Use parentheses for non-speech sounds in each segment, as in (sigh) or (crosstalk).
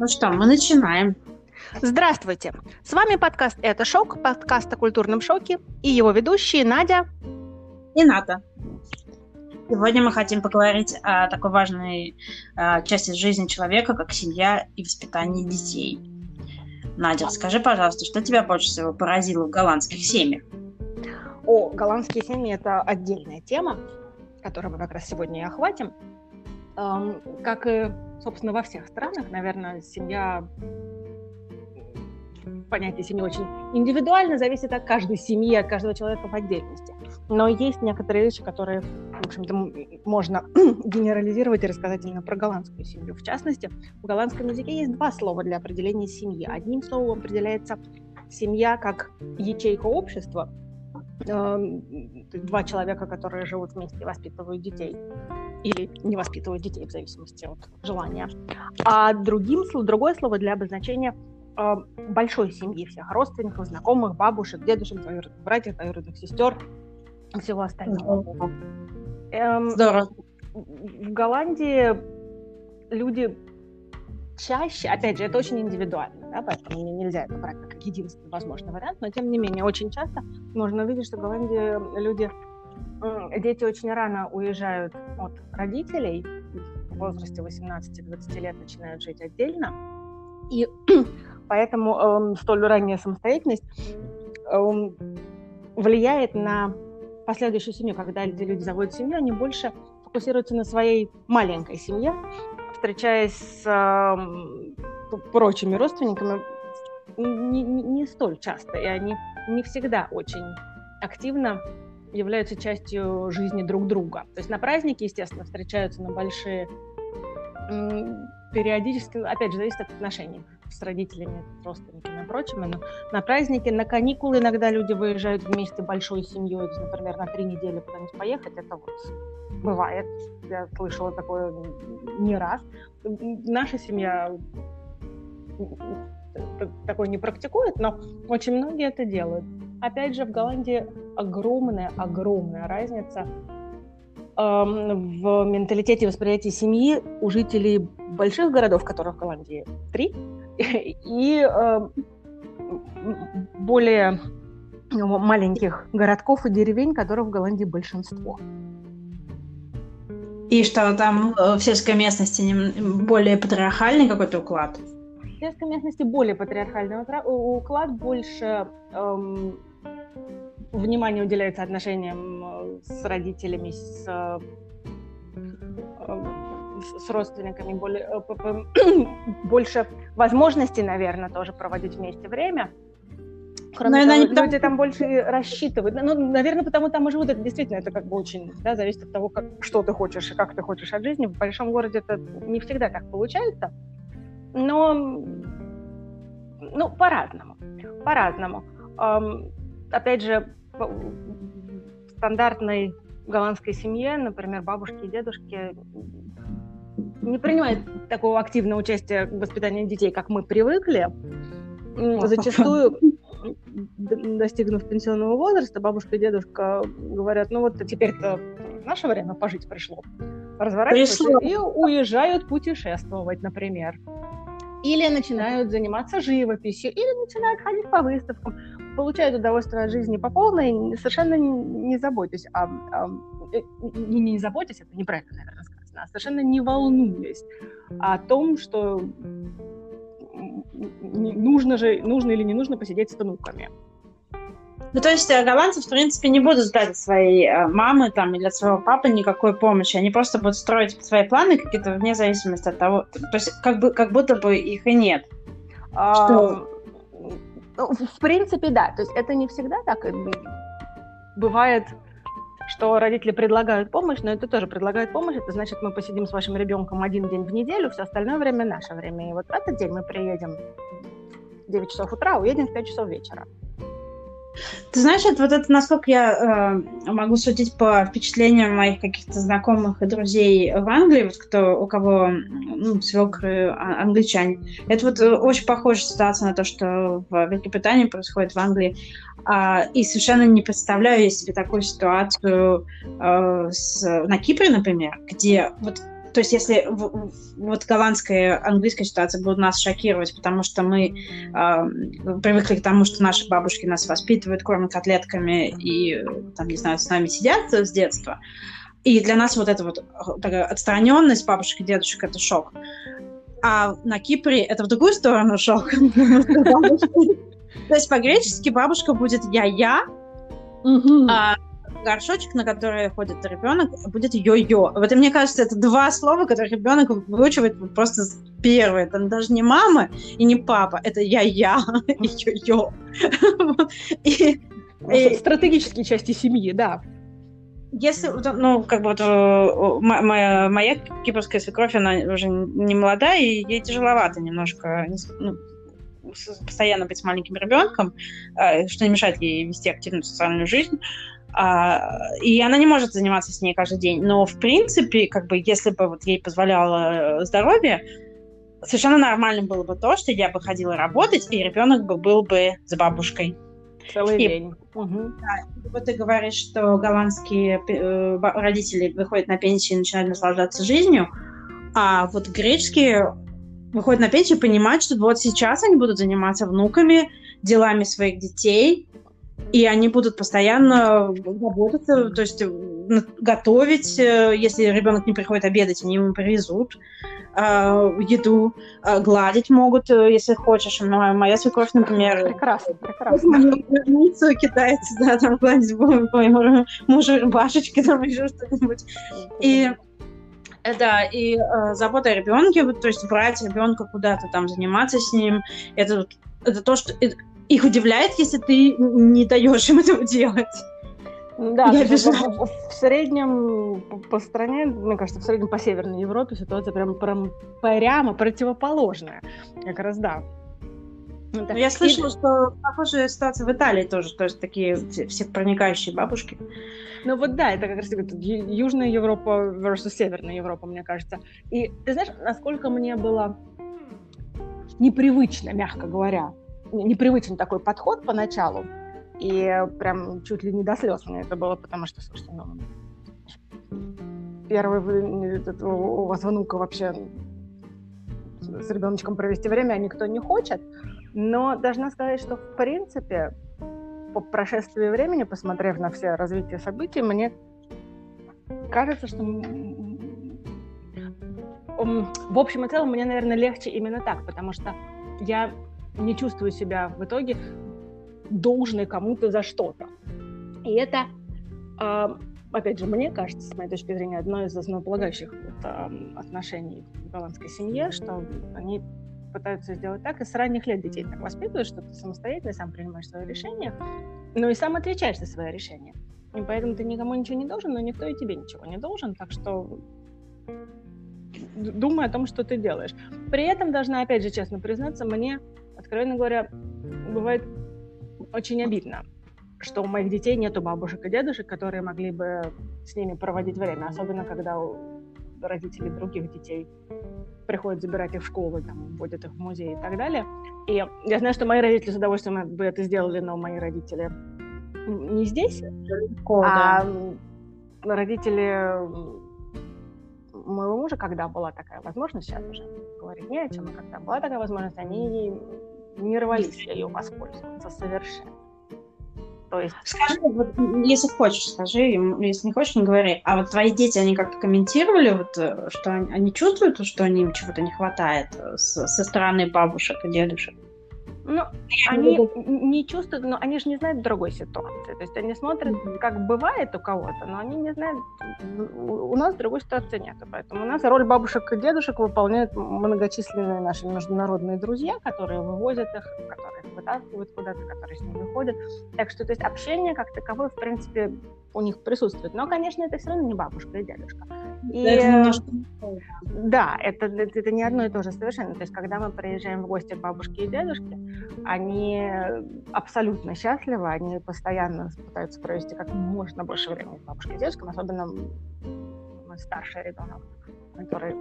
Ну что, мы начинаем. Здравствуйте! С вами подкаст «Это шок», подкаст о культурном шоке и его ведущие Надя и Ната. Сегодня мы хотим поговорить о такой важной э, части жизни человека, как семья и воспитание детей. Надя, скажи, пожалуйста, что тебя больше всего поразило в голландских семьях? О, голландские семьи – это отдельная тема, которую мы как раз сегодня и охватим. Как и, собственно, во всех странах, наверное, семья понятие семьи очень индивидуально, зависит от каждой семьи, от каждого человека в отдельности. Но есть некоторые вещи, которые, в общем-то, можно (clears throat) генерализировать и рассказать именно про голландскую семью. В частности, в голландском языке есть два слова для определения семьи. Одним словом определяется семья как ячейка общества, два человека, которые живут вместе и воспитывают детей или не воспитывают детей в зависимости от желания. А другим, другое слово для обозначения э, большой семьи всех родственников, знакомых, бабушек, дедушек, двоюродных братьев, двоюродных сестер, всего остального. Эм, Здорово. В Голландии люди чаще, опять же, это очень индивидуально, да, поэтому нельзя это брать как единственный возможный вариант, но тем не менее очень часто можно увидеть, что в Голландии люди дети очень рано уезжают от родителей, в возрасте 18-20 лет начинают жить отдельно, и (clears throat) поэтому э, столь ранняя самостоятельность э, влияет на последующую семью. Когда люди заводят семью, они больше фокусируются на своей маленькой семье, встречаясь с э, прочими родственниками не, не, не столь часто, и они не всегда очень активно являются частью жизни друг друга. То есть на праздники, естественно, встречаются на большие периодически, опять же, зависит от отношений с родителями, с родственниками и прочими, но на праздники, на каникулы иногда люди выезжают вместе большой семьей, например, на три недели куда-нибудь поехать, это вот бывает, я слышала такое не раз. Наша семья такое не практикует, но очень многие это делают. Опять же, в Голландии огромная, огромная разница эм, в менталитете и восприятии семьи у жителей больших городов, которых в Голландии три, (laughs) и э, более маленьких городков и деревень, которых в Голландии большинство. И что там в сельской местности более патриархальный какой-то уклад? В сельской местности более патриархальный уклад, больше эм, внимание уделяется отношениям э, с родителями, с, э, с родственниками, более, э, (clears throat) больше возможностей, наверное, тоже проводить вместе время. Кроме наверное, того, люди там больше рассчитывают. Ну, наверное, потому там и живут. Это действительно, это как бы очень, да, зависит от того, как, что ты хочешь и как ты хочешь от жизни. В большом городе это не всегда так получается. Но, ну, по-разному. По-разному. Опять же, в стандартной голландской семье, например, бабушки и дедушки не принимают такого активного участия в воспитании детей, как мы привыкли. Зачастую, достигнув пенсионного возраста, бабушка и дедушка говорят, ну вот теперь-то наше время пожить пришло. Разворачиваются и уезжают путешествовать, например. Или начинают заниматься живописью, или начинают ходить по выставкам получают удовольствие от жизни по полной, совершенно не заботясь о, о не, не заботясь, это неправильно, наверное, сказано, а совершенно не волнуясь о том, что нужно же, нужно или не нужно посидеть с внуками. Ну, то есть э, голландцы, в принципе, не будут ждать от своей э, мамы там, или от своего папы никакой помощи. Они просто будут строить свои планы какие-то вне зависимости от того... То есть как, бы, как будто бы их и нет. А, что... В принципе, да. То есть это не всегда так. Бывает, что родители предлагают помощь, но это тоже предлагают помощь. Это значит, мы посидим с вашим ребенком один день в неделю, все остальное время наше время. И вот в этот день мы приедем в 9 часов утра, уедем в 5 часов вечера. Ты знаешь, это, вот это, насколько я э, могу судить по впечатлениям моих каких-то знакомых и друзей в Англии, вот кто, у кого ну, свекры а, англичане, это вот э, очень похожая ситуация на то, что в Великобритании происходит в Англии. А, и совершенно не представляю себе такую ситуацию э, с, на Кипре, например, где вот то есть если вот голландская, английская ситуация будет нас шокировать, потому что мы э, привыкли к тому, что наши бабушки нас воспитывают, кормят котлетками и, там, не знаю, с нами сидят с детства, и для нас вот эта вот такая отстраненность бабушек и дедушек – это шок. А на Кипре это в другую сторону шок. (laughs) То есть по-гречески бабушка будет «я-я», а горшочек, на который ходит ребенок, будет йо-йо. Вот и мне кажется, это два слова, которые ребенок выучивает просто первое. Это даже не мама и не папа, это я-я и йо-йо. И, Стратегические части семьи, да. Если, ну, как бы вот э, моя, моя кипрская свекровь, она уже не молодая, и ей тяжеловато немножко ну, постоянно быть с маленьким ребенком, э, что не мешает ей вести активную социальную жизнь. А, и она не может заниматься с ней каждый день. Но, в принципе, как бы, если бы вот ей позволяло здоровье, совершенно нормальным было бы то, что я бы ходила работать, и ребенок бы был бы с бабушкой. Целый и, день. Угу. Да, вот ты говоришь, что голландские э, родители выходят на пенсию и начинают наслаждаться жизнью, а вот греческие выходят на пенсию и понимают, что вот сейчас они будут заниматься внуками, делами своих детей, и они будут постоянно работать, то есть готовить, э, если ребенок не приходит обедать, они ему привезут э, еду, э, гладить могут, э, если хочешь. Моя, моя свекровь, например... Прекрасно, прекрасно. Границу кидается, да, там гладить моему мужу рубашечки, там еще что-нибудь. И э, да, и э, забота о ребенке, то есть брать ребенка куда-то там, заниматься с ним, это, это то, что их удивляет, если ты не даешь им этого делать. Да, я в, в, в среднем по, по стране, мне кажется, в среднем по Северной Европе ситуация прям, прям прямо противоположная. Как раз да. Ну, да. Я слышала, и... что похожая ситуация в Италии тоже, то есть такие все проникающие бабушки. Ну вот да, это как раз Южная Европа versus Северная Европа, мне кажется. И ты знаешь, насколько мне было непривычно, мягко говоря, непривычен такой подход поначалу, и прям чуть ли не до слез мне это было, потому что, слушайте, ну, первый вы, у вас внука вообще с ребеночком провести время, а никто не хочет. Но должна сказать, что в принципе по прошествии времени, посмотрев на все развитие событий, мне кажется, что в общем и целом мне, наверное, легче именно так, потому что я не чувствую себя в итоге должной кому-то за что-то. И это, э, опять же, мне кажется, с моей точки зрения, одно из основополагающих вот, отношений в голландской семье, что они пытаются сделать так, и с ранних лет детей так воспитывают, что ты самостоятельно сам принимаешь свое решение, но и сам отвечаешь за свое решение. И поэтому ты никому ничего не должен, но никто и тебе ничего не должен, так что думай о том, что ты делаешь. При этом должна, опять же, честно признаться, мне, откровенно говоря, бывает очень обидно, что у моих детей нету бабушек и дедушек, которые могли бы с ними проводить время, особенно когда родители других детей приходят забирать их в школу, там, вводят их в музей и так далее. И я знаю, что мои родители с удовольствием бы это сделали, но мои родители не здесь, а да. родители моего мужа, когда была такая возможность, сейчас уже говорить не о чем, но когда была такая возможность, они не рвались ее воспользоваться совершенно. То есть... Скажи, вот, если хочешь, скажи, если не хочешь, не говори. А вот твои дети, они как-то комментировали, вот, э, что они, они чувствуют, что им чего-то не хватает э, с, со стороны бабушек и дедушек? Ну, они не чувствуют, но они же не знают другой ситуации. То есть они смотрят, как бывает у кого-то, но они не знают, у нас другой ситуации нет. Поэтому у нас роль бабушек и дедушек выполняют многочисленные наши международные друзья, которые вывозят их, которые их вытаскивают куда-то, которые с ними ходят. Так что, то есть общение как таковое, в принципе, у них присутствует. Но, конечно, это все равно не бабушка и дедушка. И, это да, это, это, не одно и то же совершенно. То есть, когда мы приезжаем в гости к бабушке и дедушке, они абсолютно счастливы, они постоянно пытаются провести как можно больше времени с бабушкой и дедушкой, особенно мой старший ребенок, который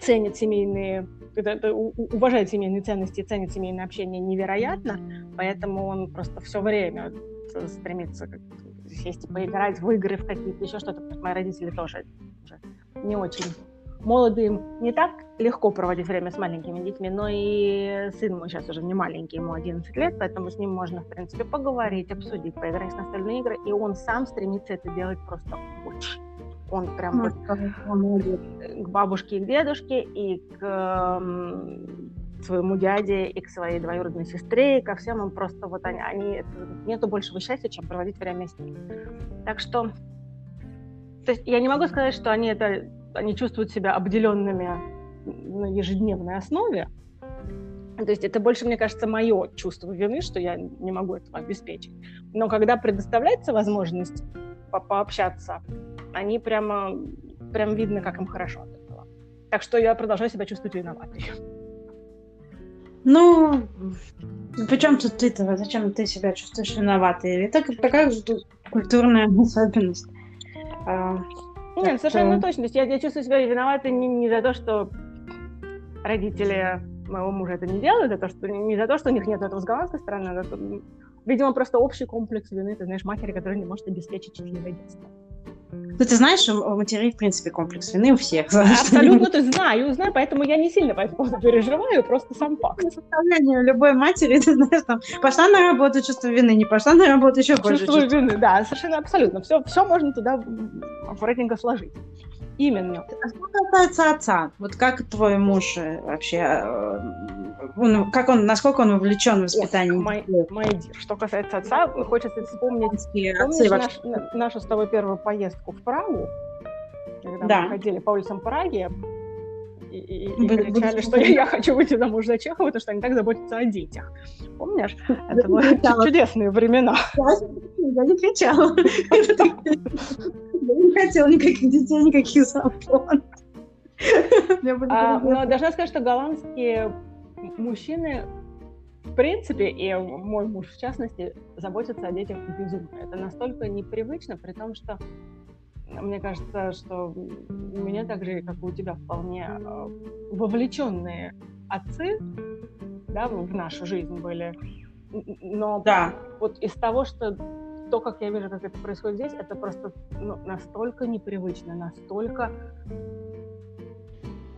ценит семейные, это, это, уважает семейные ценности, ценит семейное общение невероятно, поэтому он просто все время стремится сесть и поиграть в игры, в какие-то еще что-то, мои родители тоже уже не очень молодым не так легко проводить время с маленькими детьми, но и сын мой сейчас уже не маленький, ему 11 лет, поэтому с ним можно, в принципе, поговорить, обсудить, поиграть в настольные игры, и он сам стремится это делать просто очень. Он прям вот к бабушке и к дедушке, и к своему дяде, и к своей двоюродной сестре, и ко всем им просто вот они, они нету большего счастья, чем проводить время с ним. Так что то есть я не могу сказать, что они это они чувствуют себя обделенными на ежедневной основе. То есть это больше, мне кажется, мое чувство вины, что я не могу этого обеспечить. Но когда предоставляется возможность по пообщаться, они прямо, прям видно, как им хорошо от этого. Так что я продолжаю себя чувствовать виноватой. Ну, причем тут ты-то? Зачем ты себя чувствуешь виноватой? Это такая культурная (laughs) особенность. А, нет, совершенно точно. То есть я, я чувствую себя виноватой не, не за то, что родители моего мужа это не делают, за то, что, не за то, что у них нет этого с голландской стороны, а за то, видимо, просто общий комплекс вины, ты знаешь, матери, которая не может обеспечить счастливое детство. Ну, ты знаешь, у матерей, в принципе, комплекс вины у всех. Абсолютно, ты знаю, знаю, поэтому я не сильно по этому (laughs) переживаю, просто сам факт. Состояние любой матери, (laughs) ты знаешь, там, пошла на работу, чувство вины, не пошла на работу, еще больше чувство вины, да, совершенно абсолютно. Все, все можно туда аккуратненько сложить. Именно. А что касается отца, вот как твой муж э, вообще, э, он, как он, насколько он увлечен в воспитании? Мой, мой Что касается отца, хочется вспомнить отцы наш, нашу с тобой первую поездку в Прагу, когда да. мы ходили по улицам Праги, и, и, и кричали, что я, я хочу выйти замуж за Чехова, потому что они так заботятся о детях. Помнишь? (laughs) Это были чудесные времена. Я не кричала. Я не (laughs) хотела никаких детей, никаких забот. А, но должна сказать, что голландские мужчины, в принципе, и мой муж в частности, заботятся о детях безумно. Это настолько непривычно, при том, что мне кажется, что у меня так же, как и у тебя, вполне а, вовлеченные отцы да, в нашу жизнь были. Но да. вот из того, что то, как я вижу, как это происходит здесь, это просто ну, настолько непривычно, настолько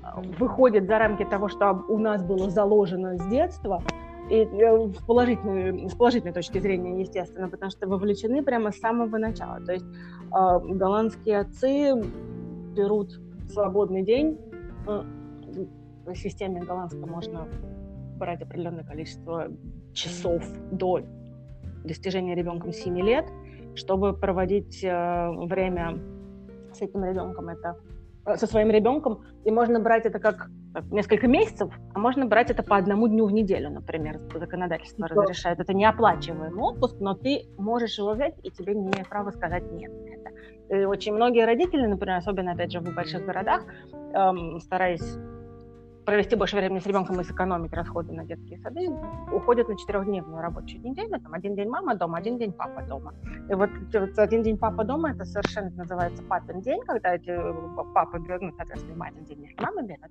а, выходит за рамки того, что у нас было заложено с детства, и э, с положительной, с положительной точки зрения, естественно, потому что вовлечены прямо с самого начала. То есть э, голландские отцы берут свободный день. В системе голландской можно брать определенное количество часов до достижения ребенком 7 лет, чтобы проводить э, время с этим ребенком. Это э, со своим ребенком, и можно брать это как несколько месяцев, а можно брать это по одному дню в неделю, например, законодательство да. разрешает. Это неоплачиваемый отпуск, но ты можешь его взять, и тебе не имеет права сказать нет. И очень многие родители, например, особенно, опять же, в больших городах, эм, стараясь провести больше времени с ребенком и сэкономить расходы на детские сады, уходят на четырехдневную рабочую неделю. Там один день мама дома, один день папа дома. И вот, вот один день папа дома, это совершенно называется папин день, когда эти э, папы берут, ну, соответственно, мать один день, мама берет.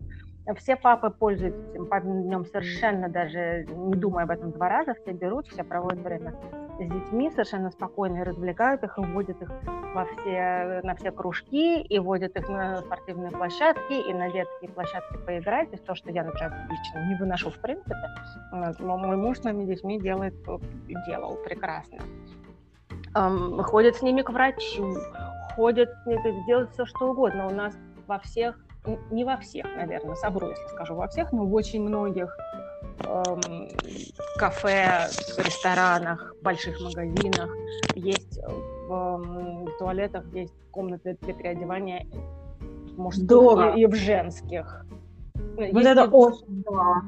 Все папы пользуются этим папиным днем совершенно даже не думая об этом два раза, все берут, все проводят время с детьми совершенно спокойно и развлекают их, и вводят их во все, на все кружки, и водят их на спортивные площадки, и на детские площадки поиграть. То что я, например, лично не выношу в принципе, мой муж с моими детьми делает, делал прекрасно. Ходят с ними к врачу, ходят, делают все, что угодно. У нас во всех не во всех, наверное, совру, если скажу во всех, но в очень многих эм, кафе, ресторанах, больших магазинах есть э, в, в туалетах есть комнаты для переодевания мужских и, и в женских. Вот есть это очень да.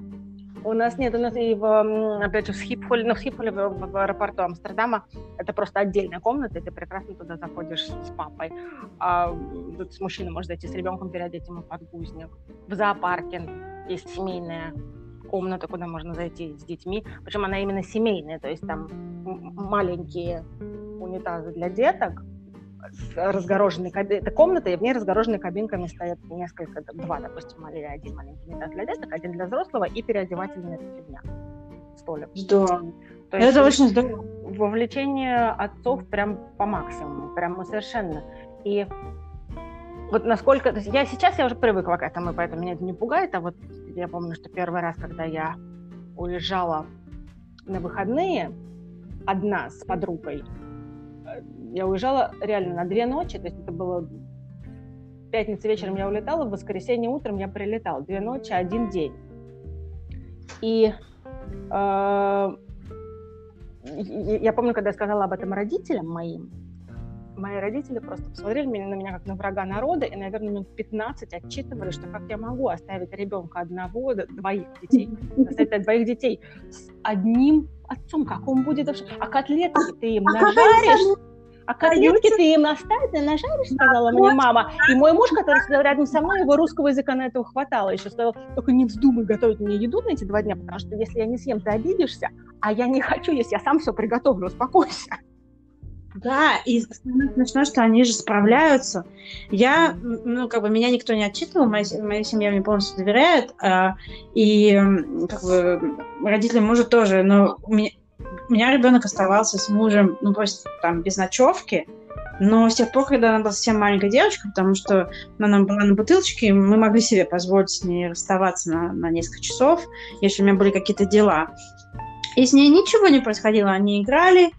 У нас нет, у нас и в, опять же, в Схипхоле, ну, в Схипхоле, в, в аэропорту Амстердама, это просто отдельная комната, и ты прекрасно туда заходишь с папой. А тут с мужчиной можешь зайти с ребенком, переодеть ему подгузник. В зоопарке есть семейная комната, куда можно зайти с детьми. Причем она именно семейная, то есть там маленькие унитазы для деток, разгороженной кабинкой. Это комната, и в ней разгороженной кабинками стоят несколько, два, допустим, или один маленький унитаз для деток, один для взрослого и переодевательная фигня. Столик. Здорово. То есть это очень здорово. Вовлечение отцов прям по максимуму, прям совершенно. И вот насколько... То есть я сейчас я уже привыкла к этому, и поэтому меня это не пугает, а вот я помню, что первый раз, когда я уезжала на выходные одна с подругой, я уезжала реально на две ночи, то есть это было пятница вечером я улетала, в воскресенье утром я прилетала. Две ночи, один день. И э, я помню, когда я сказала об этом родителям моим, мои родители просто посмотрели на меня как на врага народа и, наверное, минут 15 отчитывали, что как я могу оставить ребенка одного, двоих детей, оставить двоих детей с одним отцом, как он будет... А котлетки ты им нажаришь, а котлетки ты им оставь, ты нажаришь, сказала мне мама. И мой муж, который сидел рядом со мной, его русского языка на этого хватало. Еще сказал, только не вздумай готовить мне еду на эти два дня, потому что если я не съем, ты обидишься, а я не хочу, если я сам все приготовлю, успокойся. Да, и смешно, что они же справляются. Я, ну, как бы, меня никто не отчитывал, моя, моя семья мне полностью доверяет, а, и, как бы, родители мужа тоже, но у меня, у меня ребенок оставался с мужем, ну, просто там без ночевки, но с тех пор, когда она была совсем маленькая девочка, потому что она была на бутылочке, мы могли себе позволить с ней расставаться на, на несколько часов, если у меня были какие-то дела. И с ней ничего не происходило. Они играли,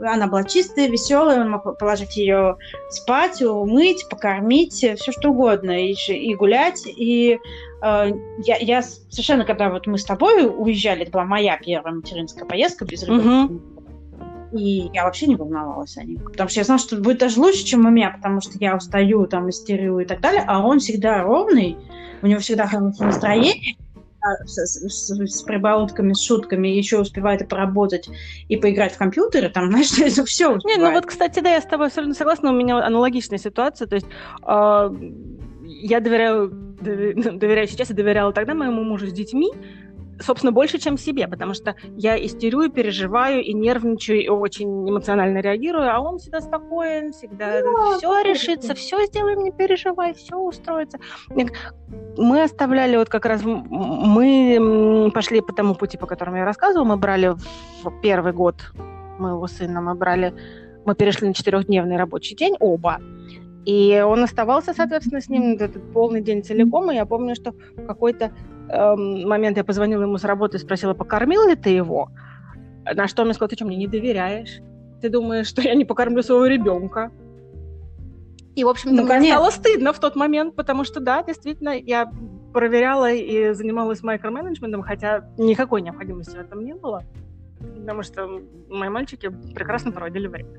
она была чистая, веселая, он мог положить ее спать, умыть, покормить, все что угодно, и, и гулять. И э, я, я совершенно, когда вот мы с тобой уезжали, это была моя первая материнская поездка без ребенка, угу. И я вообще не волновалась о них. Потому что я знала, что это будет даже лучше, чем у меня, потому что я устаю, там, истерию и так далее. А он всегда ровный, у него всегда хорошее настроение с, с, с прибаутками, с шутками, еще успевает и поработать, и поиграть в компьютеры, там, (laughs) знаешь, это все успевает. Не, ну вот, кстати, да, я с тобой абсолютно согласна, у меня аналогичная ситуация, то есть э, я доверяю, доверяю сейчас и доверяла тогда моему мужу с детьми, собственно, больше, чем себе, потому что я истерю, и переживаю, и нервничаю, и очень эмоционально реагирую, а он всегда спокоен, всегда ну, все решится, все сделаем, не переживай, все устроится. Мы оставляли вот как раз, мы пошли по тому пути, по которому я рассказывала, мы брали в первый год моего сына, мы брали, мы перешли на четырехдневный рабочий день, оба, и он оставался, соответственно, с ним этот полный день целиком. И я помню, что какой-то момент я позвонила ему с работы и спросила, покормил ли ты его? На что он мне сказал, ты что, мне не доверяешь? Ты думаешь, что я не покормлю своего ребенка? И, в общем-то, ну, мне стало стыдно в тот момент, потому что, да, действительно, я проверяла и занималась микроменеджментом, хотя никакой необходимости в этом не было, потому что мои мальчики прекрасно проводили время.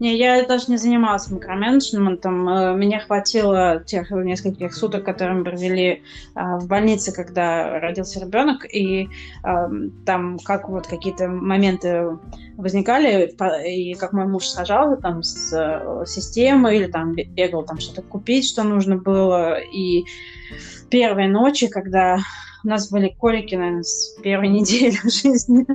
Не, я даже не занималась микроменеджментом. Э, меня хватило тех нескольких суток, которые мы провели э, в больнице, когда родился ребенок, и эм, там как вот какие-то моменты возникали, и как мой муж сажал там с э, системой, или там бегал там что-то купить, что нужно было, и первые ночи, когда у нас были колики, наверное, с первой (laughs) недели жизни.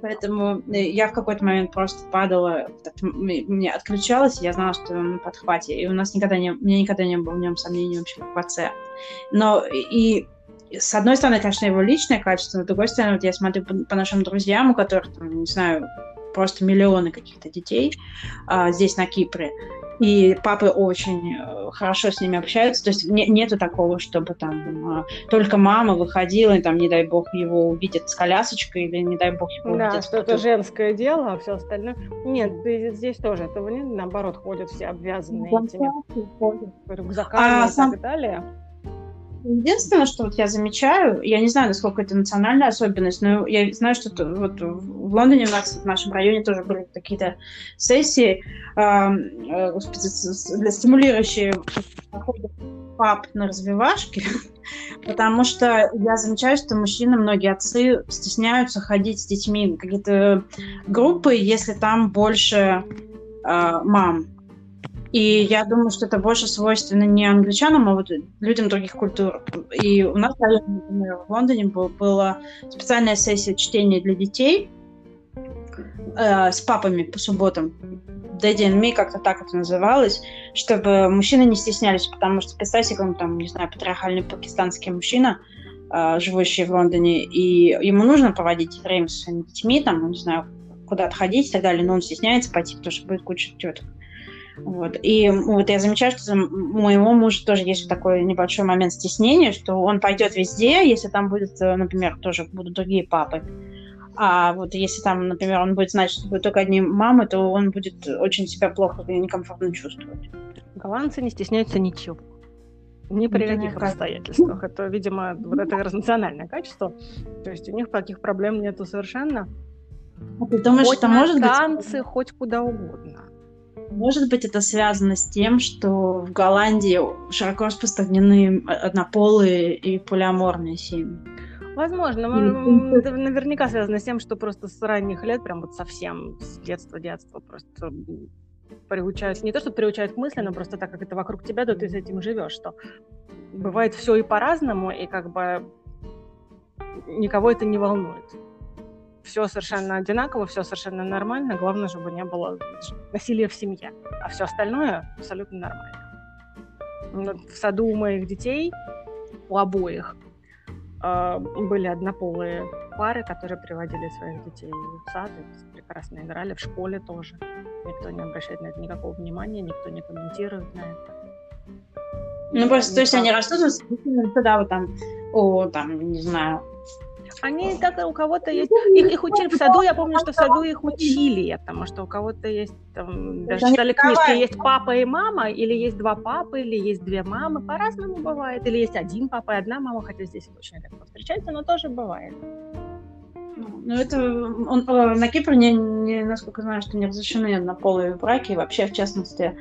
Поэтому э, я в какой-то момент просто падала, мне отключалась, я знала, что на подхвате. И у нас никогда не, мне никогда не было в нем сомнений вообще в отце. Но и с одной стороны, конечно, его личное качество, но с другой стороны, вот я смотрю по, по нашим друзьям, у которых, там, не знаю, просто миллионы каких-то детей а, здесь, на Кипре, и папы очень э, хорошо с ними общаются, то есть не, нету такого, чтобы там э, только мама выходила, и там, не дай бог, его увидят с колясочкой, или не дай бог его да, увидят. что это женское дело, а все остальное... Нет, здесь тоже этого нет, наоборот, ходят все обвязанные этими рюкзаками а, и сам... так далее. Единственное, что вот я замечаю, я не знаю, насколько это национальная особенность, но я знаю, что вот в Лондоне у нас в нашем районе тоже были какие-то сессии, э, господи, стимулирующие пап на развивашке, (laughs) потому что я замечаю, что мужчины, многие отцы стесняются ходить с детьми в какие-то группы, если там больше э, мам. И я думаю, что это больше свойственно не англичанам, а вот людям других культур. И у нас, например, в Лондоне был, была специальная сессия чтения для детей э, с папами по субботам. Daddy and Me, как-то так это называлось, чтобы мужчины не стеснялись, потому что, представьте, он там, не знаю, патриархальный пакистанский мужчина, э, живущий в Лондоне, и ему нужно проводить время со своими детьми, там, не знаю, куда-то ходить и так далее, но он стесняется пойти, потому что будет куча теток. Вот. И вот я замечаю, что у моего мужа тоже есть такой небольшой момент стеснения, что он пойдет везде, если там будет, э, например, тоже будут другие папы. А вот если там, например, он будет знать, что будет только одни мамы, то он будет очень себя плохо и некомфортно чувствовать. Голландцы не стесняются ничего. Ни при каких обстоятельствах. Это, видимо, (laughs) вот это национальное качество. То есть у них таких проблем нету совершенно. А ты думаешь, хоть это может быть? хоть куда угодно. Может быть, это связано с тем, что в Голландии широко распространены однополые и полиаморные семьи. Возможно, это наверняка связано с тем, что просто с ранних лет, прям вот совсем с детства, детства просто приучают, не то, что приучают к мысли, но просто так как это вокруг тебя, то ты с этим живешь, что бывает все и по-разному, и как бы никого это не волнует. Все совершенно одинаково, все совершенно нормально, главное, чтобы не было насилия в семье, а все остальное абсолютно нормально. В саду у моих детей, у обоих, а, были однополые пары, которые приводили своих детей в сад, и прекрасно играли, в школе тоже. Никто не обращает на это никакого внимания, никто не комментирует на это. Ну, просто, то есть они растут, тогда вот там, о, там, не знаю, они так у кого-то есть. Их, их учили в саду, я помню, что в саду их учили, потому что у кого-то есть там, даже читали книжки, есть папа и мама, или есть два папы, или есть две мамы, по-разному бывает, или есть один папа и одна мама, хотя здесь очень редко встречается, но тоже бывает. Ну, это он, э, на Кипре, не, не, насколько знаю, что не разрешены однополые браки, вообще, в частности,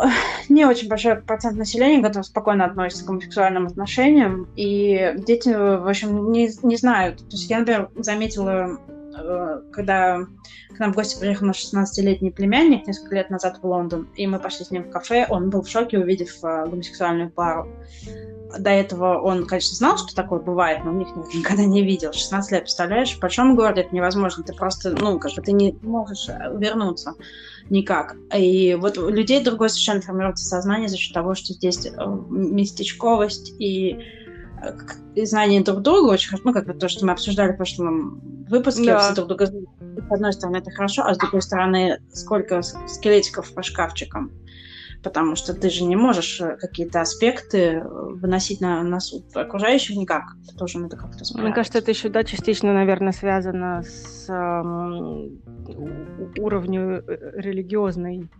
(sighs) не очень большой процент населения, который спокойно относится к гомосексуальным отношениям, и дети, в общем, не, не знают. То есть я, например, заметила, э, когда к нам в гости приехал наш 16-летний племянник несколько лет назад в Лондон, и мы пошли с ним в кафе, он был в шоке, увидев э, гомосексуальную пару. До этого он, конечно, знал, что такое бывает, но у них никогда не видел. 16 лет, представляешь, в большом городе это невозможно. Ты просто, ну, как бы ты не можешь вернуться никак. И вот у людей другое совершенно формируется сознание за счет того, что здесь э, местечковость и э, и знание друг друга очень хорошо, ну, как бы то, что мы обсуждали в прошлом выпуске, да. все друг друга. С одной стороны, это хорошо, а с другой стороны, сколько скелетиков по шкафчикам потому что ты же не можешь э, какие-то аспекты э, выносить на, на суд окружающих никак. Ты должен это как-то. Мне кажется, это еще, да, частично, наверное, связано с э, уровнем религиозной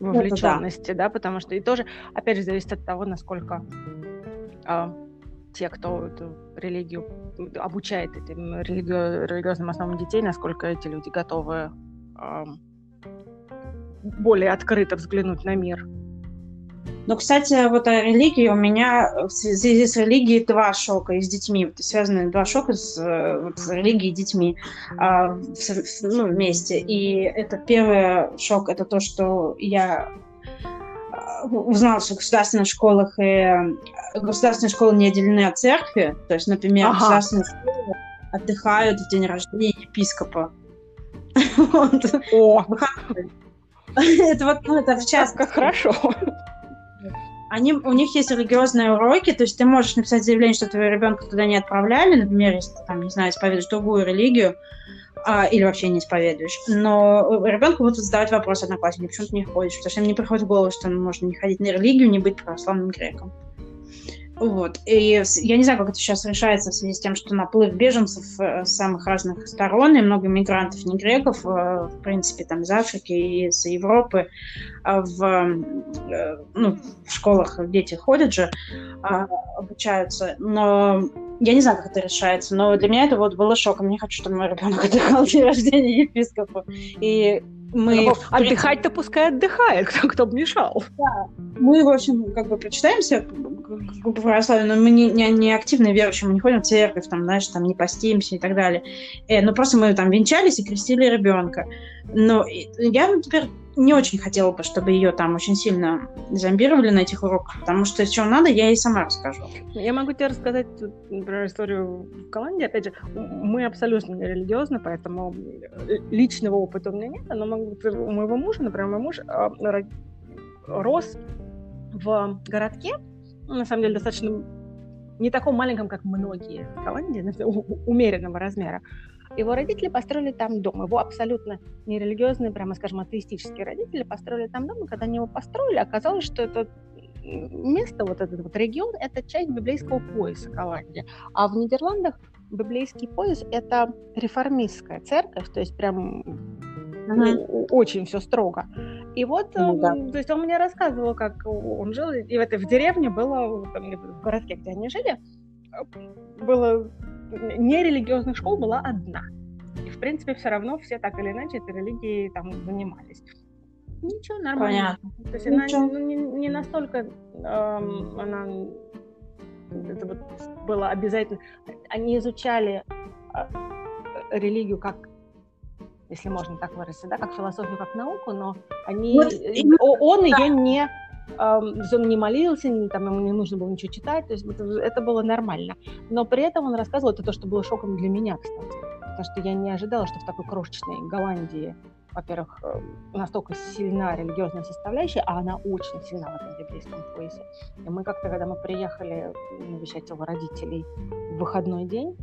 вовлеченности, да. да, потому что и тоже, опять же, зависит от того, насколько э, те, кто эту религию обучает этим религи- религиозным основам детей, насколько эти люди готовы э, более открыто взглянуть на мир. Но, кстати, вот о религии у меня в связи с религией два шока и с детьми. Связаны два шока с, вот, с религией и детьми а, в, ну, вместе. И это первый шок, это то, что я а, узнала, что в государственных школах и государственные школы не отделены от церкви. То есть, например, ага. государственные школы отдыхают в день рождения епископа. (laughs) О! (laughs) Это вот, ну, это в частности. Как хорошо они, у них есть религиозные уроки, то есть ты можешь написать заявление, что твоего ребенка туда не отправляли, например, если ты, там, не знаю, исповедуешь другую религию, а, или вообще не исповедуешь. Но ребенку будут задавать вопрос одноклассники, почему ты не ходишь, потому что им не приходит в голову, что можно не ходить на религию, не быть православным греком. Вот. И я не знаю, как это сейчас решается в связи с тем, что наплыв беженцев э, с самых разных сторон, и много мигрантов, не греков, э, в принципе, там из Африки и из Европы, а в, э, ну, в школах дети ходят же, а, обучаются, но я не знаю, как это решается, но для меня это вот было шоком. Я хочу, чтобы мой ребенок отдыхал (laughs) день рождения епископа. И мы... Ну, отдыхать-то пускай отдыхает, (laughs) кто, кто бы мешал. Да. Мы, в общем, как бы прочитаемся группу православия, но мы не, не, не активные верующие, мы не ходим в церковь, там, знаешь, там, не постимся и так далее. Э, но просто мы там венчались и крестили ребенка. Но я, например, не очень хотела бы, чтобы ее там очень сильно зомбировали на этих уроках, потому что если надо, я ей сама расскажу. Я могу тебе рассказать, например, историю в Голландии. Опять же, мы абсолютно не религиозны, поэтому личного опыта у меня нет, но могу, у моего мужа, например, мой муж а, рос в городке, ну, на самом деле достаточно не таком маленьком, как многие в Голландии, умеренного размера, Его родители построили там дом. Его абсолютно нерелигиозные, прямо скажем, атеистические родители построили там дом, и когда они его построили, оказалось, что это место, вот этот вот регион, это часть библейского пояса Голландии. А в Нидерландах библейский пояс – это реформистская церковь, то есть прям uh-huh. очень все строго. И вот, ну, да. то есть он мне рассказывал, как он жил, и в этой в деревне было, там, в городке, где они жили, было нерелигиозных школ была одна. И, в принципе, все равно все так или иначе этой религией там занимались. Ничего, нормально. Понятно. То есть Ничего. она ну, не, не настолько эм, она это вот было обязательно. Они изучали э, религию как если можно так выразиться, да, как философию, как науку, но они, вот, он да. ее не он не молился, не, там ему не нужно было ничего читать, то есть это, это было нормально. Но при этом он рассказывал, это то, что было шоком для меня, кстати, потому что я не ожидала, что в такой крошечной Голландии, во-первых, э, настолько сильна религиозная составляющая, а она очень сильна в этом библейском поясе. И мы как-то, когда мы приехали навещать его родителей в выходной день,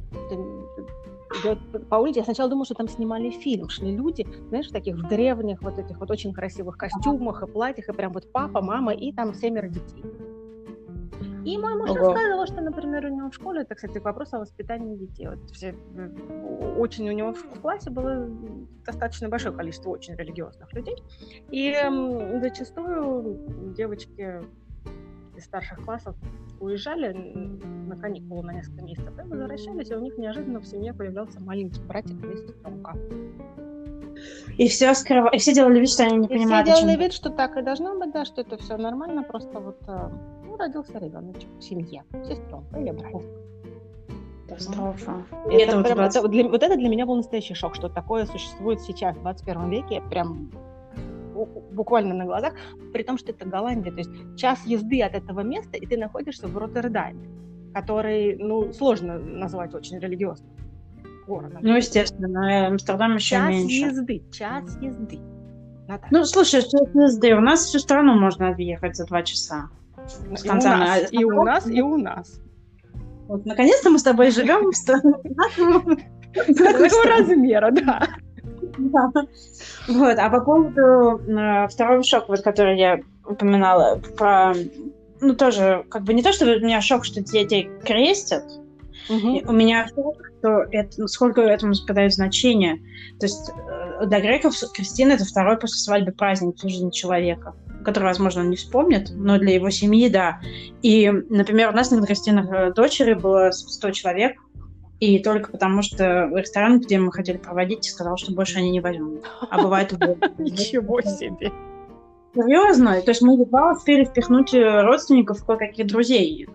идет по улице. Я сначала думала, что там снимали фильм. Шли люди, знаешь, в таких в древних вот этих вот очень красивых костюмах и платьях, и прям вот папа, мама и там семеро детей. И мой муж Ого. рассказывал, что, например, у него в школе, это, кстати, вопрос о воспитании детей. Вот все, очень у него в классе было достаточно большое количество очень религиозных людей. И э, зачастую девочки из старших классов уезжали на каникулы на несколько месяцев, и возвращались, и у них неожиданно в семье появлялся маленький братик или сестренка. И все скрыв... и все делали вид, что они не и понимают. Все делали вид, что так и должно быть, да, что это все нормально, просто вот э, ну, родился ребеночек в семье, сестренка или братик. Катастрофа. это, это, прям, 20... это, для, вот это для меня был настоящий шок, что такое существует сейчас, в 21 веке. Прям буквально на глазах, при том, что это Голландия, то есть час езды от этого места, и ты находишься в Роттердаме, который, ну, сложно назвать очень религиозным городом. Ну, естественно, Амстердам еще час меньше. Час езды, час езды. Наталья. Ну, слушай, час езды, у нас всю страну можно объехать за два часа. С и, у нас, и у нас, и у нас. Вот, наконец-то мы с тобой живем в стране такого размера, да. Вот, а по поводу э, второго шока, вот, который я упоминала, про, ну, тоже, как бы не то, что у меня шок, что дети крестят, угу. у меня шок, что это, ну, сколько этому придают значение. То есть э, для греков Кристина — это второй после свадьбы праздник в жизни человека который, возможно, он не вспомнит, но для его семьи, да. И, например, у нас на крестинах э, дочери было 100 человек, и только потому, что ресторан, где мы хотели проводить, сказал, что больше они не возьмут. А бывает... (laughs) Ничего себе! Серьезно? То есть мы едва успели впихнуть э, родственников, кое-каких друзей.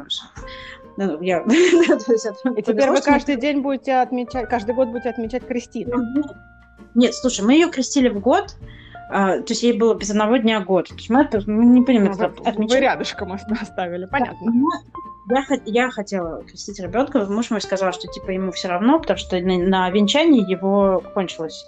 Ну, я... (laughs) И теперь вы каждый день будете отмечать, каждый год будете отмечать Кристину. Нет, слушай, мы ее крестили в год, а, то есть ей было без одного дня год. То есть мы, мы не понимаем, ну, вы, отмечать. Вы рядышком оставили, понятно. Я, я хотела крестить ребенка, муж мой сказал, что типа ему все равно, потому что на, на венчании его кончилось,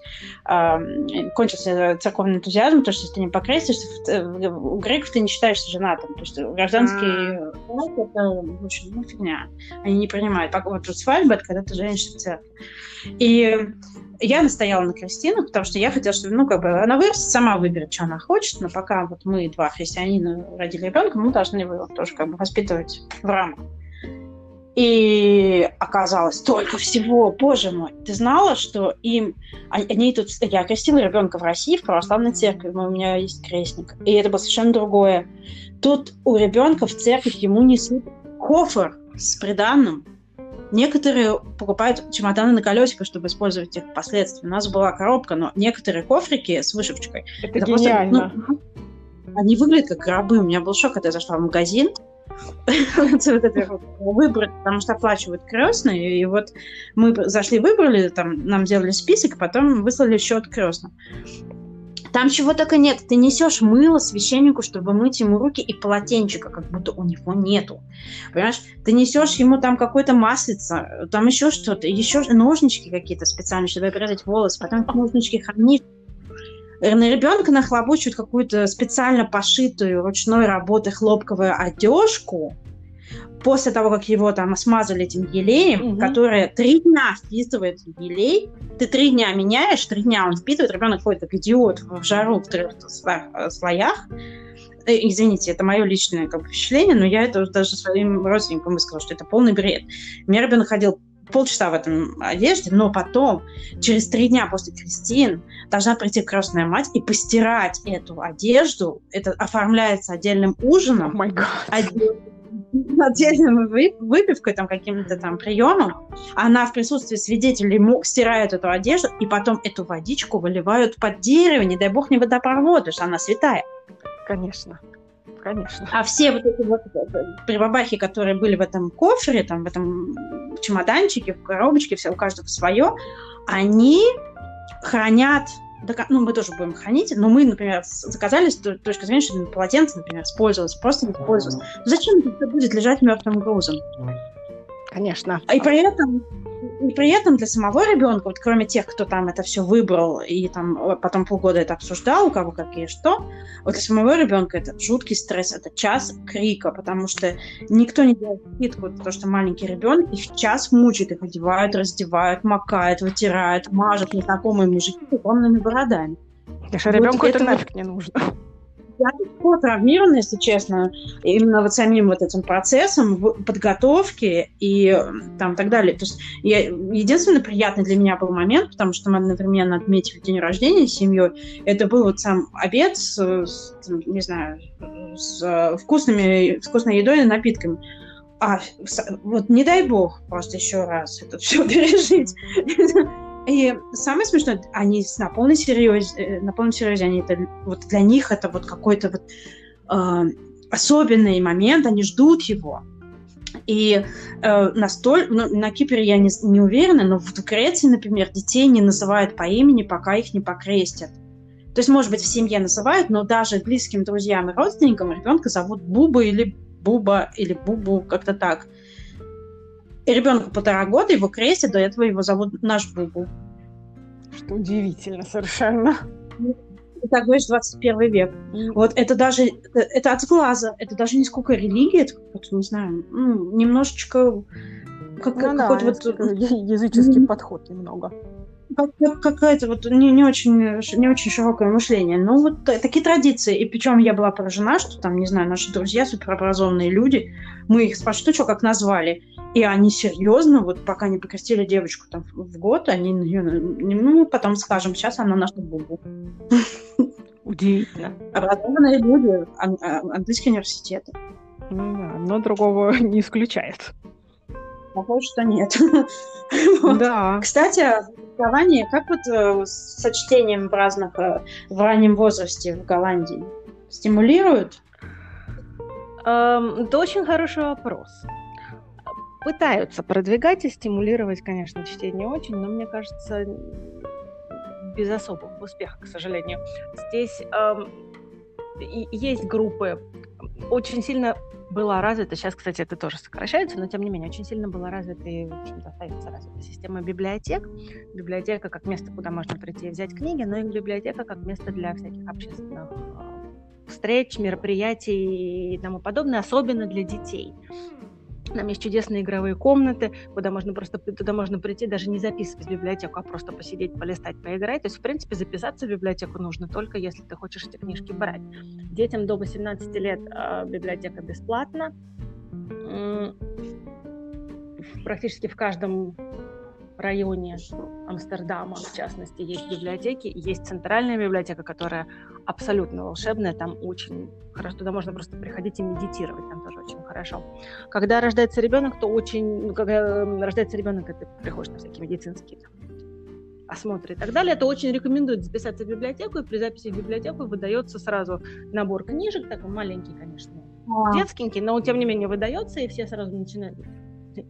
э, кончился церковный энтузиазм, то что если ты не покрестишься, у греков ты не считаешься женатым, то есть гражданский брак это, в общем, ну, фигня. Они не принимают. Вот свадьба, это когда ты женишься в церкви. И я настояла на Кристину, потому что я хотела, чтобы, ну, как бы, она вырастет, сама выберет, что она хочет, но пока вот мы, два христианина, родили ребенка, мы должны его тоже как бы воспитывать в рамках. И оказалось столько всего, боже мой. Ты знала, что им... Они тут... Я крестила ребенка в России, в православной церкви, у меня есть крестник. И это было совершенно другое. Тут у ребенка в церковь ему несут кофр с приданным, Некоторые покупают чемоданы на колесиках, чтобы использовать их впоследствии. У нас была коробка, но некоторые кофрики с вышивочкой. Это, это гениально. Просто, ну, они выглядят как гробы. У меня был шок, когда я зашла в магазин, (laughs) выбрать, потому что оплачивают крестные, и вот мы зашли, выбрали, там нам сделали список, потом выслали счет крестным. Там чего только нет. Ты несешь мыло священнику, чтобы мыть ему руки, и полотенчика, как будто у него нету. Понимаешь? Ты несешь ему там какое-то маслица, там еще что-то, еще ножнички какие-то специальные, чтобы обрезать волосы, потом ножнички хранишь. На ребенка нахлобучивают какую-то специально пошитую ручной работы хлопковую одежку, после того, как его там смазали этим елеем, угу. которое три дня впитывает елей, ты три дня меняешь, три дня он впитывает, ребенок ходит как идиот в жару в трех слоях. Э, извините, это мое личное как бы, впечатление, но я это даже своим родственникам высказала, что это полный бред. У меня ребенок ходил полчаса в этом одежде, но потом, через три дня после крестин, должна прийти крестная мать и постирать эту одежду. Это оформляется отдельным ужином. Oh отдельной выпивкой, там, каким-то там приемом, она в присутствии свидетелей стирает эту одежду, и потом эту водичку выливают под дерево, не дай бог не водопровод, потому что она святая. Конечно. Конечно. А все вот эти вот прибабахи, которые были в этом кофре, там, в этом чемоданчике, в коробочке, все у каждого свое, они хранят ну, мы тоже будем хранить, но мы, например, заказали с точки зрения, что полотенце, например, использовалось, просто не использовалось. Зачем это будет лежать мертвым грузом? Конечно. И при этом и при этом для самого ребенка, вот кроме тех, кто там это все выбрал и там потом полгода это обсуждал, у кого какие что, вот для самого ребенка это жуткий стресс, это час крика, потому что никто не делает скидку, то, что маленький ребенок их час мучает, их одевают, раздевают, макают, вытирают, мажут незнакомые мужики огромными бородами. Конечно, вот ребенку это, это нафиг не нужно я легко травмирована, если честно, именно вот самим вот этим процессом подготовки и там так далее. То есть я, единственный приятный для меня был момент, потому что мы одновременно отметили день рождения с семьей, это был вот сам обед с, с не знаю, с вкусными, вкусной едой и напитками. А вот не дай бог просто еще раз это все пережить. (laughs) И самое смешное, они на полной серьезе, э, на полном серьезе, они это, вот для них это вот какой-то вот э, особенный момент, они ждут его. И э, на, столь, ну, на Кипре я не, не уверена, но в Греции, например, детей не называют по имени, пока их не покрестят. То есть, может быть, в семье называют, но даже близким друзьям и родственникам ребенка зовут Буба или Буба или Бубу, как-то так. И ребенку полтора года, его крестят, до этого его зовут наш Бубу. Что удивительно совершенно. Так говоришь, 21 век. Mm. Вот это даже, это, это от глаза, это даже не сколько религия, это, не знаю, немножечко как, ну, какой-то да, вот... языческий подход немного какая-то вот не, не, очень, не очень широкое мышление. Ну, вот такие традиции. И причем я была поражена, что там, не знаю, наши друзья, суперобразованные люди, мы их спрашивали, что, как назвали? И они серьезно, вот пока не покрестили девочку там в год, они ее, ну, потом скажем, сейчас она наша Бубу. Удивительно. Образованные люди, ан- а, английские университеты. Ну одно другого (laughs) не исключает. Похоже, что нет. (laughs) Да. Кстати, образование, как вот э, с чтением разных э, в раннем возрасте в Голландии? Стимулируют? Эм, это очень хороший вопрос. Пытаются продвигать и стимулировать, конечно, чтение очень, но мне кажется, без особого успеха, к сожалению. Здесь эм, есть группы, очень сильно была развита, сейчас, кстати, это тоже сокращается, но тем не менее очень сильно была развита и, в общем-то, остается развита система библиотек. Библиотека как место, куда можно прийти и взять книги, но и библиотека как место для всяких общественных э, встреч, мероприятий и тому подобное, особенно для детей. Там есть чудесные игровые комнаты, куда можно просто туда можно прийти, даже не записывать в библиотеку, а просто посидеть, полистать, поиграть. То есть, в принципе, записаться в библиотеку нужно только если ты хочешь эти книжки брать. Детям до 18 лет э, библиотека бесплатна. Практически в каждом районе Амстердама, в частности, есть библиотеки, есть центральная библиотека, которая абсолютно волшебная, там очень хорошо, туда можно просто приходить и медитировать, там тоже очень хорошо. Когда рождается ребенок, то очень, ну, когда рождается ребенок, это приходишь на всякие медицинские там, осмотры и так далее, то очень рекомендуют записаться в библиотеку, и при записи в библиотеку выдается сразу набор книжек, такой маленький, конечно, детскенький, но тем не менее выдается, и все сразу начинают,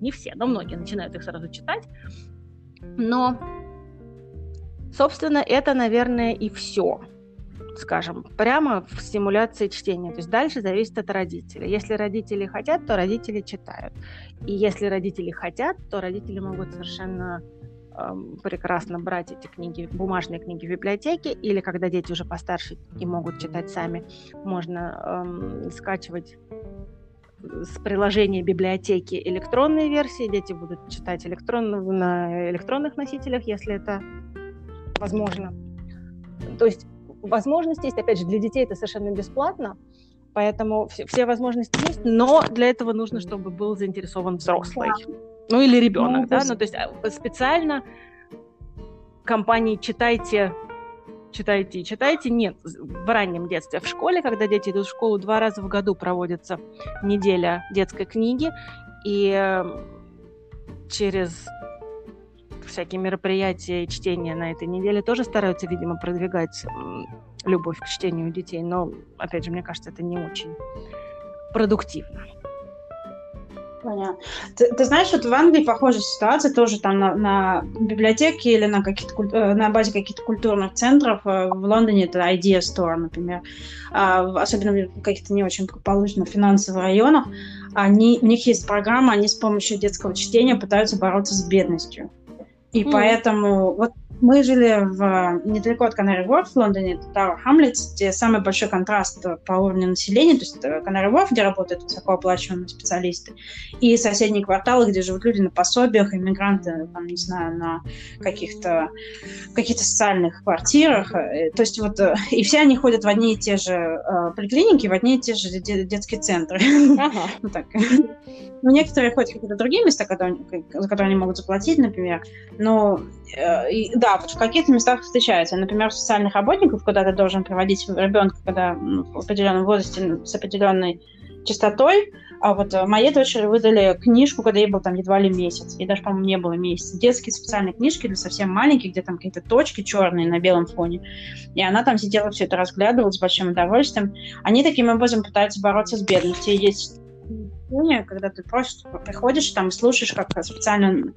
не все, но многие начинают их сразу читать, но, собственно, это, наверное, и все скажем, прямо в стимуляции чтения. То есть дальше зависит от родителей. Если родители хотят, то родители читают. И если родители хотят, то родители могут совершенно эм, прекрасно брать эти книги, бумажные книги в библиотеке, или когда дети уже постарше и могут читать сами, можно эм, скачивать с приложения библиотеки электронные версии, дети будут читать электрон, на электронных носителях, если это возможно. То есть возможности есть, опять же, для детей это совершенно бесплатно, поэтому все, все возможности есть, но для этого нужно, чтобы был заинтересован взрослый. Ну или ребенок, ну, да, ну то есть а, специально компании «Читайте читайте и читайте. Нет, в раннем детстве. В школе, когда дети идут в школу, два раза в году проводится неделя детской книги, и эм, через всякие мероприятия и чтения на этой неделе тоже стараются, видимо, продвигать любовь к чтению детей. Но, опять же, мне кажется, это не очень продуктивно. Понятно. Ты, ты знаешь, вот в Англии похожая ситуация тоже там на, на библиотеке или на, каких-то, э, на базе каких-то культурных центров. Э, в Лондоне это Idea Store, например. А, особенно в каких-то не очень благополучных финансовых районах. Они, у них есть программа, они с помощью детского чтения пытаются бороться с бедностью. И mm. поэтому вот мы жили в, недалеко от Канари Ворф в Лондоне, это Тауэр Хамлетс, где самый большой контраст по уровню населения, то есть Канари Ворф, где работают высокооплачиваемые специалисты, и соседние кварталы, где живут люди на пособиях, иммигранты, там, не знаю, на каких-то каких социальных квартирах. Э, то есть вот, э, и все они ходят в одни и те же э, поликлиники, в одни и те же детские центры. (laughs) Ага. ну, так. Ну, некоторые ходят в какие-то другие места, которые, за которые они могут заплатить, например. Но, э, и, да, вот в каких-то местах встречаются. Например, социальных работников, куда ты должен приводить ребенка, когда ну, в определенном возрасте с определенной частотой. А вот э, моей дочери выдали книжку, когда ей был там едва ли месяц. И даже, по-моему, не было месяца. Детские специальные книжки для совсем маленьких, где там какие-то точки черные на белом фоне. И она там сидела, все это разглядывала с большим удовольствием. Они таким образом пытаются бороться с бедностью. Есть когда ты просто приходишь там слушаешь, как специально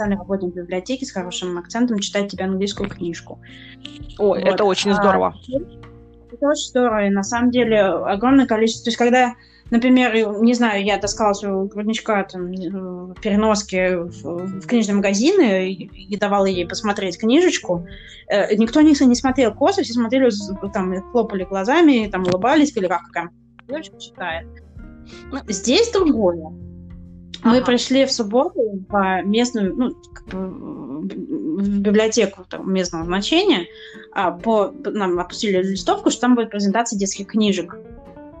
специальный работник библиотеки с хорошим акцентом читает тебе английскую книжку. О, вот. это очень здорово. А, это очень здорово. И на самом деле огромное количество... То есть когда, например, не знаю, я таскала своего грудничка там, в переноске в, в книжные магазины и, и давала ей посмотреть книжечку, э, никто не, не смотрел косо, все смотрели, там, хлопали глазами, там, улыбались, или как какая девочка читает. Здесь другое. Мы ага. пришли в субботу в местную, ну, как бы, в библиотеку там, местного значения, а, по, нам опустили листовку, что там будет презентация детских книжек.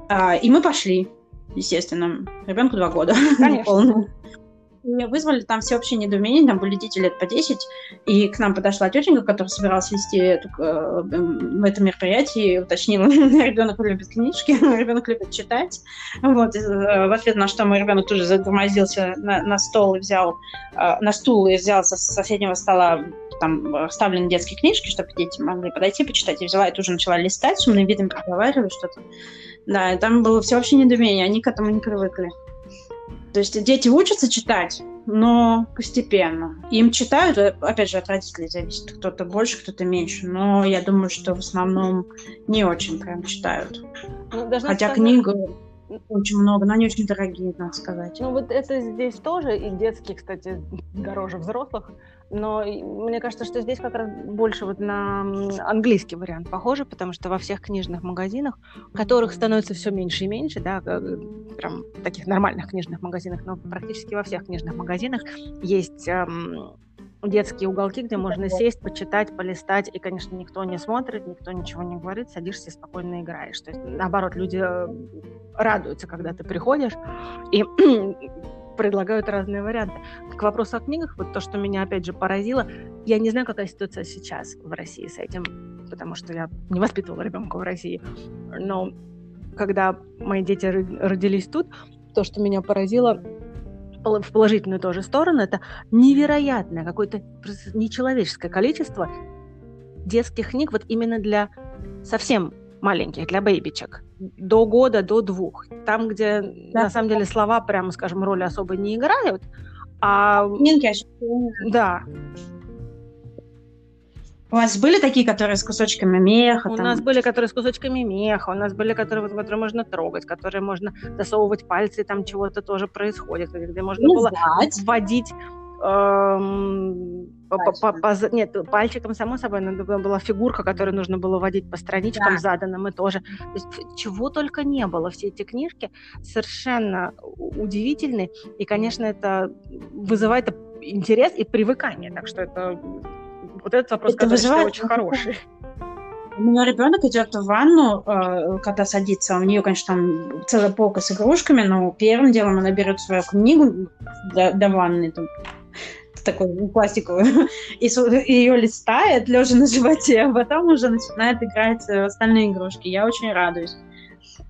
А, и мы пошли, естественно. Ребенку два года. (laughs) Конечно. И вызвали там всеобщее недоумение, там были дети лет по 10, и к нам подошла тетенька, которая собиралась вести эту, э, это мероприятие, и уточнила, (laughs) ребенок любит книжки, (laughs) ребенок любит читать. Вот, и, э, в ответ на что мой ребенок тоже затормозился на, на стол и взял, э, на стул и взял со соседнего стола там расставлены детские книжки, чтобы дети могли подойти, почитать. И взяла и тоже начала листать, с умным видом проговаривать что-то. Да, и там было всеобщее недоумение, они к этому не привыкли. То есть дети учатся читать, но постепенно. Им читают, э, опять же, от родителей зависит. Кто-то больше, кто-то меньше. Но я думаю, что в основном не очень прям читают. Ну, Хотя сказать... книга очень много, но они очень дорогие, надо сказать. Ну вот это здесь тоже, и детские, кстати, дороже взрослых. Но мне кажется, что здесь как раз больше вот на английский вариант похоже, потому что во всех книжных магазинах, которых становится все меньше и меньше, да, прям таких нормальных книжных магазинах, но практически во всех книжных магазинах есть эм, детские уголки, где можно сесть, почитать, полистать, и, конечно, никто не смотрит, никто ничего не говорит, садишься и спокойно играешь. То есть, наоборот, люди э, радуются, когда ты приходишь, и (clears throat) предлагают разные варианты. К вопросу о книгах, вот то, что меня опять же поразило, я не знаю, какая ситуация сейчас в России с этим, потому что я не воспитывала ребенка в России, но когда мои дети родились тут, то, что меня поразило, в положительную тоже сторону, это невероятное, какое-то нечеловеческое количество детских книг вот именно для совсем маленьких, для бейбичек до года, до двух. Там, где да. на самом деле слова, прямо скажем, роли особо не играют. А... Минки, да. У вас были такие, которые с кусочками меха? У там? нас были, которые с кусочками меха, у нас были, которые, которые можно трогать, которые можно засовывать пальцы, там чего-то тоже происходит, где можно Не было знать. вводить эм, по, нет, пальчиком, само собой, надо была фигурка, которую нужно было водить по страничкам да. заданным, и тоже. То есть чего только не было. Все эти книжки совершенно удивительны, и, конечно, это вызывает интерес и привыкание, так что это вот этот вопрос, это вызывает... очень хороший. (laughs) У меня ребенок идет в ванну, э, когда садится. У нее, конечно, там целая полка с игрушками, но первым делом она берет свою книгу для, для ванны, там, такую пластиковую, (laughs) и ее листает, лежа на животе, а потом уже начинает играть в остальные игрушки. Я очень радуюсь.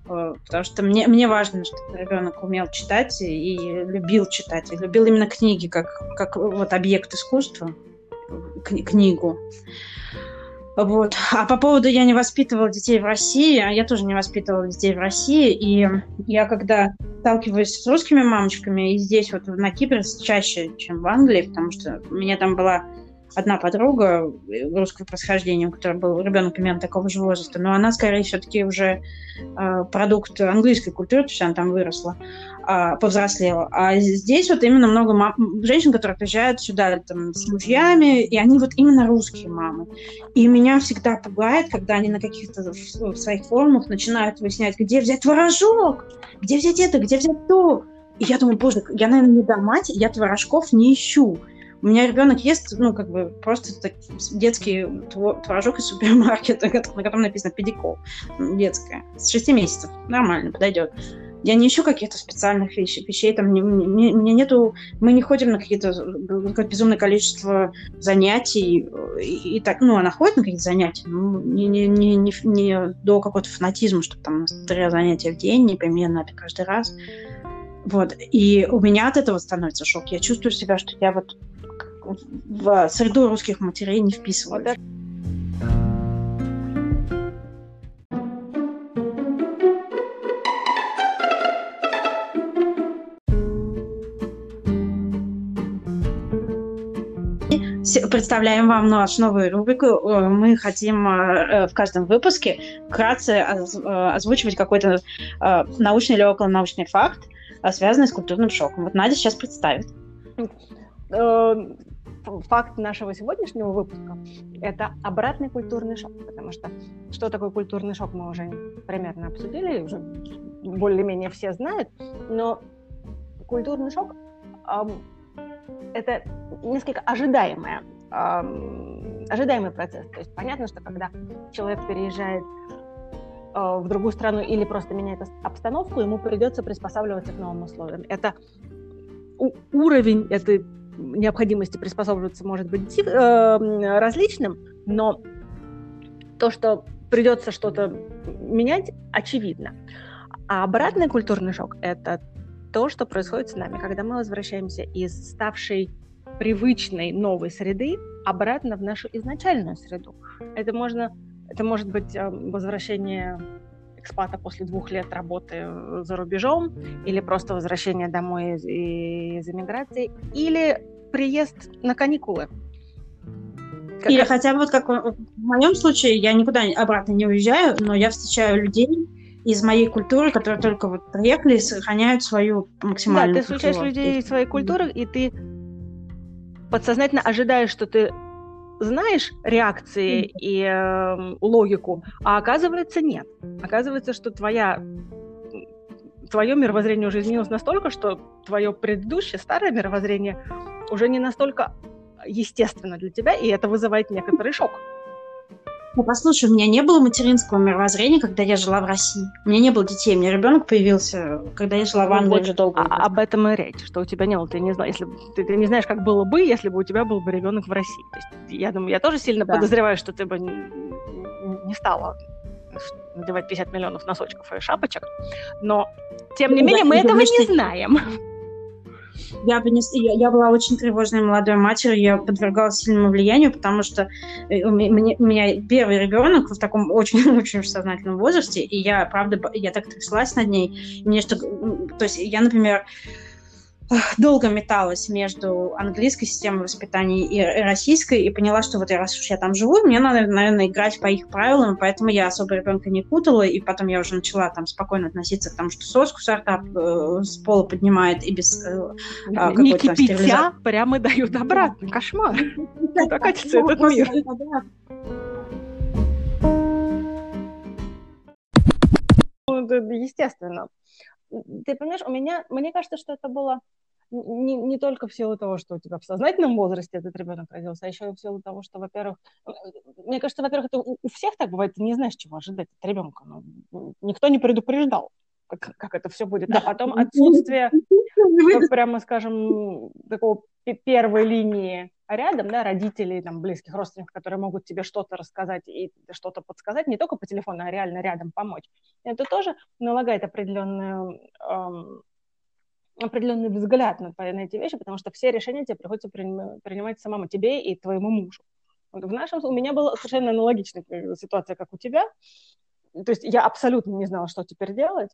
Э, потому что мне, мне важно, чтобы ребенок умел читать и любил читать, и любил именно книги как, как вот объект искусства, книгу. Вот. А по поводу я не воспитывала детей в России, а я тоже не воспитывала детей в России, и я когда сталкиваюсь с русскими мамочками, и здесь вот на Кипре чаще, чем в Англии, потому что у меня там была одна подруга русского происхождения, у которой был ребенок примерно такого же возраста, но она скорее все-таки уже э, продукт английской культуры, то есть она там выросла, э, повзрослела. А здесь вот именно много мам, женщин, которые приезжают сюда там, с мужьями, и они вот именно русские мамы. И меня всегда пугает, когда они на каких-то своих форумах начинают выяснять, где взять творожок, где взять это, где взять то. И я думаю, боже, я, наверное, не мать, я творожков не ищу. У меня ребенок ест, ну, как бы, просто так, детский творожок из супермаркета, (laughs) на котором написано педикол, детская, с 6 месяцев, нормально, подойдет. Я не ищу каких-то специальных вещей, вещей там, не, не, мне нету, мы не ходим на какие-то какое безумное количество занятий, и, и так, ну, она ходит на какие-то занятия, ну, не, не, не, не, не до какого-то фанатизма, что там три занятия в день, непременно это каждый раз. Вот. И у меня от этого становится шок. Я чувствую себя, что я вот в среду русских матерей не вписываюсь. представляем вам нашу новую рубрику. Э, мы хотим э, в каждом выпуске вкратце э, озвучивать какой-то научный или околонаучный факт, связанный с культурным шоком. Вот Надя сейчас представит факт нашего сегодняшнего выпуска – это обратный культурный шок, потому что что такое культурный шок, мы уже примерно обсудили, уже более-менее все знают, но культурный шок это несколько ожидаемое, ожидаемый процесс. То есть понятно, что когда человек переезжает э, в другую страну или просто меняет обстановку, ему придется приспосабливаться к новым условиям. Это уровень этой необходимости приспосабливаться может быть э, различным, но то, что придется что-то менять, очевидно. А обратный культурный шок – это то, что происходит с нами, когда мы возвращаемся из ставшей привычной новой среды обратно в нашу изначальную среду. Это можно, это может быть э, возвращение экспата после двух лет работы за рубежом, или просто возвращение домой из, из эмиграции, или приезд на каникулы. Как или раз... хотя бы вот как в моем случае, я никуда обратно не уезжаю, но я встречаю людей из моей культуры, которые только вот приехали и сохраняют свою максимальную Да, ты встречаешь людей из своей культуры, и ты подсознательно ожидаешь, что ты знаешь реакции и э, логику, а оказывается нет. Оказывается, что твоя твое мировоззрение уже изменилось настолько, что твое предыдущее старое мировоззрение уже не настолько естественно для тебя, и это вызывает некоторый шок. Ну, послушай, у меня не было материнского мировоззрения, когда я жила в России. У меня не было детей, у меня ребенок появился, когда я жила в Англии вот, уже долго. А, об этом и речь, что у тебя не было. Ты не, знаешь, если, ты, ты не знаешь, как было бы, если бы у тебя был бы ребенок в России. То есть, я думаю, я тоже сильно да. подозреваю, что ты бы не, не стала надевать 50 миллионов носочков и шапочек. Но, тем не ну, менее, мы этого не знаем. Я, я, я была очень тревожной молодой матерью, я подвергалась сильному влиянию, потому что э, меня, у меня первый ребенок в таком очень-очень (laughs) сознательном возрасте, и я, правда, я так тряслась над ней. Мне что, то есть я, например, долго металась между английской системой воспитания и российской, и поняла, что вот я, раз уж я там живу, мне надо, наверное, играть по их правилам, поэтому я особо ребенка не путала, и потом я уже начала там спокойно относиться к тому, что соску стартап э, с пола поднимает и без э, а, не кипятя, прямо дают обратно. Кошмар. (laughs) Куда катится этот мир? Ну, естественно. Ты понимаешь, у меня, мне кажется, что это было не, не только в силу того, что у тебя в сознательном возрасте этот ребенок родился, а еще и в силу того, что, во-первых, э, мне кажется, во-первых, это у, у всех так бывает, ты не знаешь, чего ожидать от ребенка. Ну, никто не предупреждал, как, как это все будет. А потом (laughs) отсутствие, прямо скажем, такого первой линии рядом, да, родителей, там, близких родственников, которые могут тебе что-то рассказать и что-то подсказать, не только по телефону, а реально рядом помочь. Это тоже налагает определенную эм, определенный взгляд на, на эти вещи, потому что все решения тебе приходится принимать самому тебе и твоему мужу. Вот в нашем у меня была совершенно аналогичная э, ситуация, как у тебя. То есть я абсолютно не знала, что теперь делать,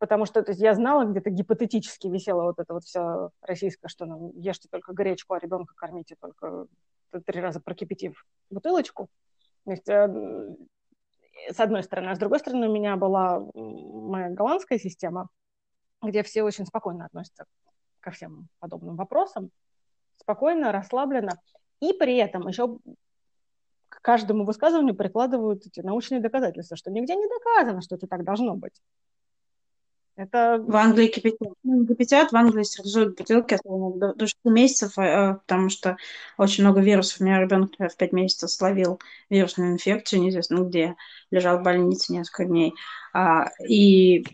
потому что то есть, я знала, где-то гипотетически висела вот это вот все российское, что нам ешьте только гречку, а ребенка кормите только три раза прокипятив бутылочку. То есть, э, с одной стороны. А с другой стороны, у меня была моя голландская система, где все очень спокойно относятся ко всем подобным вопросам, спокойно, расслабленно, и при этом еще к каждому высказыванию прикладывают эти научные доказательства, что нигде не доказано, что это так должно быть. Это... В Англии кипятят. Ну, кипятят, в Англии стерилизуют бутылки, особенно до 6 месяцев, э, потому что очень много вирусов. У меня ребенок в 5 месяцев словил вирусную инфекцию, неизвестно где, лежал в больнице несколько дней. А, и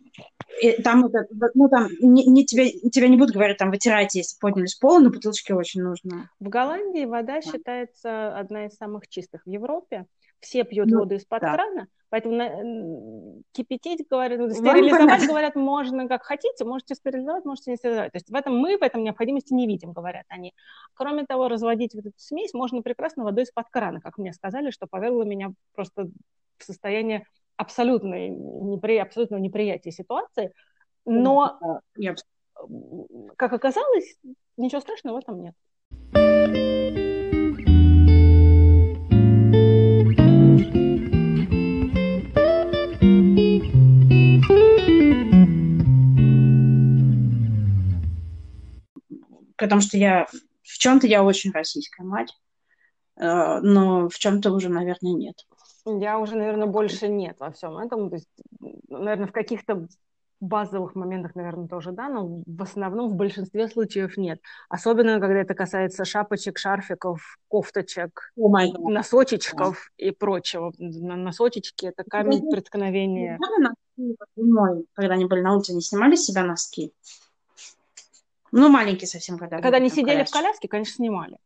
и там, это, ну, там не, не тебе, тебя не будут говорить, там, вытирайте, если подняли с пола, но бутылочки очень нужно. В Голландии вода да. считается одна из самых чистых в Европе. Все пьют ну, воду из-под да. крана, поэтому на, кипятить, говорят, ну, стерилизовать, говорят, можно как хотите, можете стерилизовать, можете не стерилизовать. То есть в этом мы в этом необходимости не видим, говорят они. Кроме того, разводить вот эту смесь можно прекрасно водой из-под крана, как мне сказали, что повергло меня просто в состояние абсолютной, непри... абсолютного неприятия ситуации, но, Я... как оказалось, ничего страшного в этом нет. Потому что я в чем-то я очень российская мать, э, но в чем-то уже, наверное, нет. Я уже, наверное, больше нет во всем этом. То есть, наверное, в каких-то базовых моментах, наверное, тоже да, но в основном в большинстве случаев нет. Особенно, когда это касается шапочек, шарфиков, кофточек, oh носочечков yeah. и прочего. Носочечки – это камень преткновения. Когда они были на улице, не снимали с себя носки? Ну, маленькие совсем, когда. Когда они сидели коляске. в коляске, конечно, снимали.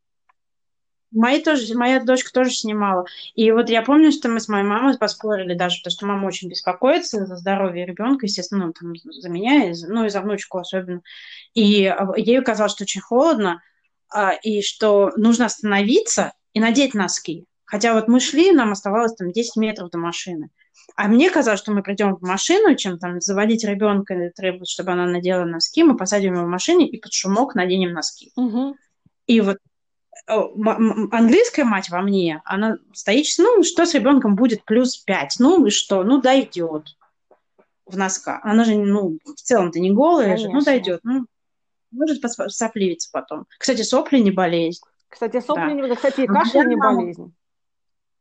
Мои тоже, моя дочка тоже снимала. И вот я помню, что мы с моей мамой поспорили даже, потому что мама очень беспокоится за здоровье ребенка, естественно, ну, там, за меня, ну и за внучку особенно. И а, ей казалось, что очень холодно, а, и что нужно остановиться и надеть носки. Хотя вот мы шли, нам оставалось там 10 метров до машины. А мне казалось, что мы придем в машину, чем там заводить ребенка, требовать, чтобы она надела носки, мы посадим его в машине и под шумок наденем носки. Угу. И вот английская мать во мне, она стоит, ну, что с ребенком будет плюс 5, ну и что, ну, дойдет в носка. Она же, ну, в целом-то не голая Конечно. же, ну, дойдет, ну, может сопливиться потом. Кстати, сопли не болезнь. Кстати, сопли да. не кстати, кашель не болезнь.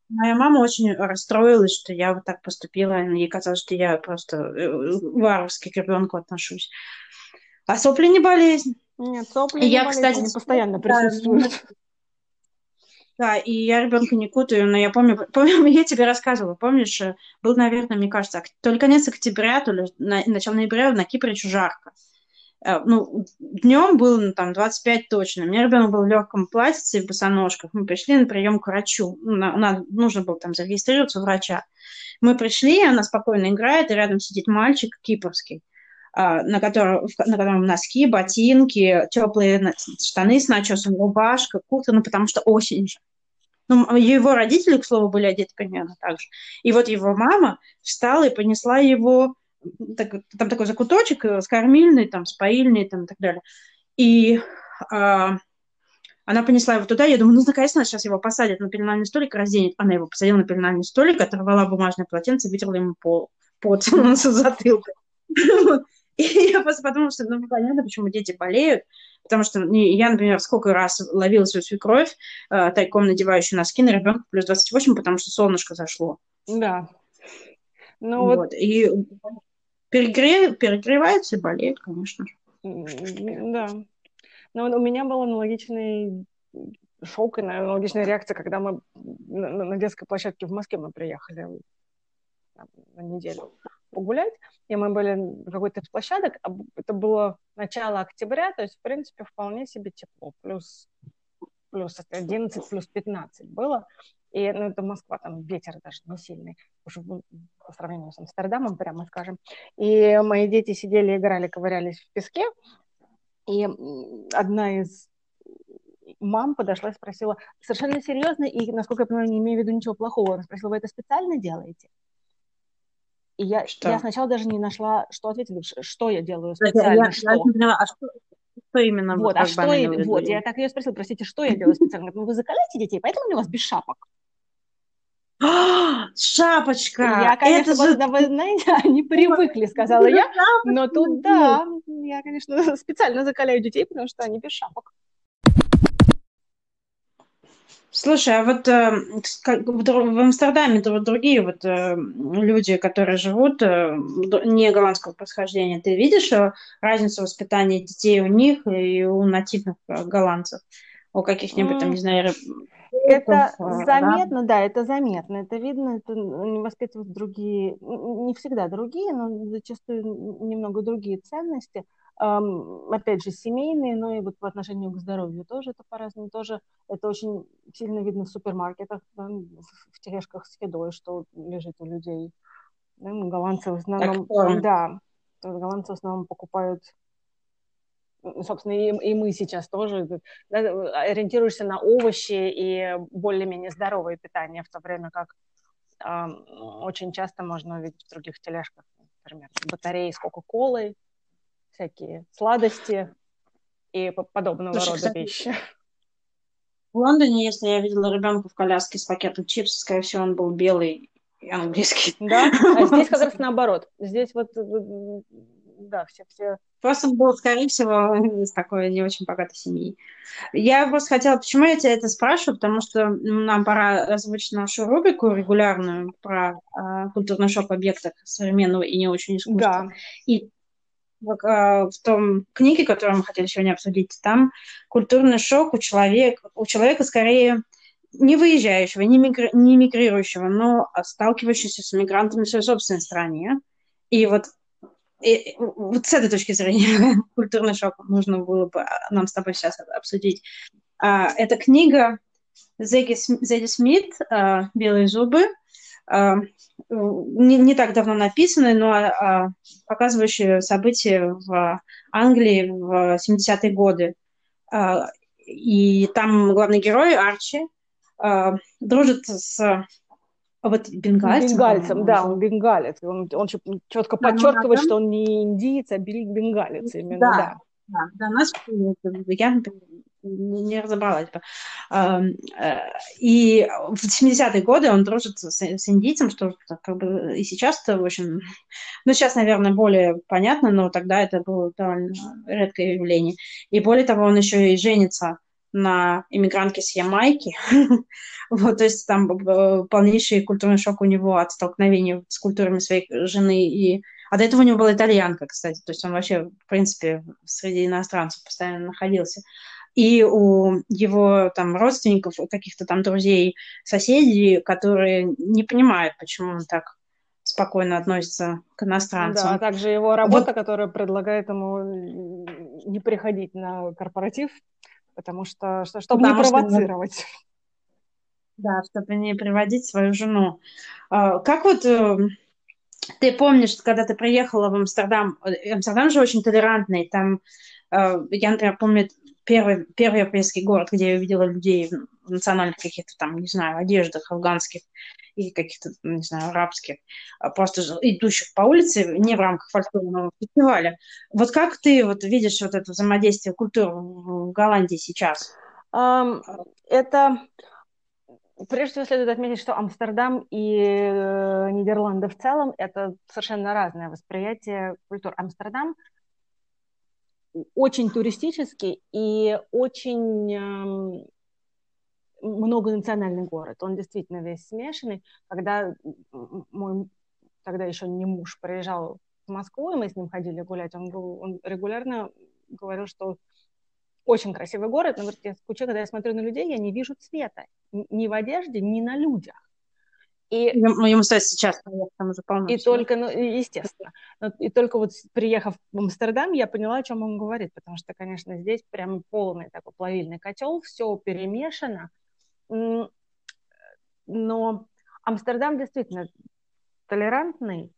Моя мама очень расстроилась, что я вот так поступила. Ей казалось, что я просто э, варварски к ребенку отношусь. А сопли не болезнь. Нет, сопли и не я, болезнь, кстати, они постоянно присутствуют. Да, и я ребенка не кутаю, но я помню, (laughs) помню, я тебе рассказывала, помнишь, э, был, наверное, мне кажется, то ли конец октября, то ли на, начало ноября на Кипре еще жарко. Э, ну, днем было ну, там 25 точно. У меня ребенок был в легком платьице и в босоножках. Мы пришли на прием к врачу. Ну, на, на, нужно было там зарегистрироваться у врача. Мы пришли, она спокойно играет, и рядом сидит мальчик кипрский а, на котором, на котором носки, ботинки, теплые штаны с начесом, рубашка, куртка, ну, потому что осень же. Ну, его родители, к слову, были одеты примерно так же. И вот его мама встала и понесла его, так, там такой закуточек э, с кормильной, там, с поильной, там, и так далее. И а, она понесла его туда, я думаю, ну, наконец-то сейчас его посадят на пеленальный столик, разденет. Она его посадила на пеленальный столик, оторвала бумажное полотенце вытерла ему пол, пот (laughs) с затылка. И я просто подумала, что, ну, понятно, почему дети болеют, потому что я, например, сколько раз ловила свою свекровь, э, тайком надевающую носки на ребенка плюс 28, потому что солнышко зашло. Да. Ну, вот. вот. И перегре... перегреваются и болеют, конечно же. Да. Но у меня был аналогичный шок и аналогичная реакция, когда мы на, детской площадке в Москве мы приехали на неделю погулять, и мы были на какой-то из площадок, а это было начало октября, то есть, в принципе, вполне себе тепло, плюс, плюс 11, плюс 15 было, и ну, это Москва, там ветер даже не сильный, уже по сравнению с Амстердамом, прямо скажем. И мои дети сидели, играли, ковырялись в песке, и одна из мам подошла и спросила, совершенно серьезно, и, насколько я понимаю, не имею в виду ничего плохого, она спросила, вы это специально делаете? И я, что? я сначала даже не нашла, что ответить, что я делаю специально, я, что. Я не поняла, а что, что именно? Вот, а что, вот, я так ее спросила, простите, что я делаю специально? Ну, вы закаляете детей, поэтому они у вас без шапок. Шапочка! Я, конечно, это же... вы знаете, (laughs) они привыкли, сказала я, но тут, да, я, конечно, (laughs) специально закаляю детей, потому что они без шапок. Слушай, а вот э, в Амстердаме вот другие вот э, люди, которые живут э, не голландского происхождения, ты видишь э, разницу воспитания детей у них и у нативных э, голландцев? У каких-нибудь там, не знаю, это э, заметно, да, это заметно, это видно, это не воспитывают другие, не всегда другие, но зачастую немного другие ценности. Опять же, семейные, но и вот по отношению к здоровью тоже это по-разному, тоже это очень сильно видно в супермаркетах, да, в тележках с едой, что лежит у людей. Да, голландцы в основном, так, да, голландцы в основном покупают собственно, и, и мы сейчас тоже да, ориентируешься на овощи и более-менее здоровое питание, в то время как э, очень часто можно увидеть в других тележках, например, батареи с Кока-Колой, всякие сладости и подобного Слушай, рода кстати, вещи. (laughs) В Лондоне, если я видела ребенка в коляске с пакетом чипсов, скорее всего, он был белый и английский. Да, а здесь как раз (laughs) наоборот. Здесь вот, да, все, все... Просто он был, скорее всего, из такой не очень богатой семьи. Я просто хотела, почему я тебя это спрашиваю, потому что нам пора озвучить нашу рубрику регулярную про э, культурный шок в объектах современного и не очень искусства. Да. И в, а, в том книге, которую мы хотели сегодня обсудить, там культурный шок у человека, у человека скорее не выезжающего, не, мигри, не мигрирующего, но сталкивающегося с мигрантами в своей собственной стране. И вот, и, вот с этой точки зрения (laughs) культурный шок нужно было бы нам с тобой сейчас обсудить. А, это книга Зеги, Зеги Смит «Белые зубы», а, не, не так давно написанные, но а, показывающие события в Англии в 70-е годы. А, и там главный герой Арчи а, дружит с вот бенгальцем. Бенгальцем, да, он бенгалец. Он, он четко да, подчеркивает, что он не индиец, а бенгалец именно, да. да. Да, да, нас я, например, не разобралась бы. Э, и в 70-е годы он дружит с, с индийцем, что как бы и сейчас-то, в общем, ну, сейчас, наверное, более понятно, но тогда это было довольно редкое явление. И более того, он еще и женится на иммигрантке с Ямайки. (laughs) вот, то есть там э, полнейший культурный шок у него от столкновения с культурами своей жены и а до этого у него была итальянка, кстати. То есть он вообще, в принципе, среди иностранцев постоянно находился и у его там родственников, каких-то там друзей, соседей, которые не понимают, почему он так спокойно относится к иностранцам. Да, а также его работа, вот. которая предлагает ему не приходить на корпоратив, потому что, что чтобы потому не провоцировать. Что, да, чтобы не приводить свою жену. А, как вот э, ты помнишь, когда ты приехала в Амстердам, Амстердам же очень толерантный, там, э, я, например, помню, первый, первый европейский город, где я увидела людей национальных каких-то там, не знаю, одеждах афганских или каких-то, не знаю, арабских, а просто идущих по улице не в рамках фольклорного фестиваля. Вот как ты вот видишь вот это взаимодействие культур в Голландии сейчас? Um, это Прежде всего следует отметить, что Амстердам и э, Нидерланды в целом это совершенно разное восприятие культур. Амстердам очень туристический и очень э, многонациональный город. Он действительно весь смешанный. Когда мой тогда еще не муж приезжал в Москву, и мы с ним ходили гулять, он, он регулярно говорил, что очень красивый город, но говорит, я скучаю, когда я смотрю на людей, я не вижу цвета ни в одежде, ни на людях. И, ему, кстати, сейчас там уже полно. И только, ну, естественно. И только вот приехав в Амстердам, я поняла, о чем он говорит, потому что, конечно, здесь прям полный такой плавильный котел, все перемешано. Но Амстердам действительно толерантный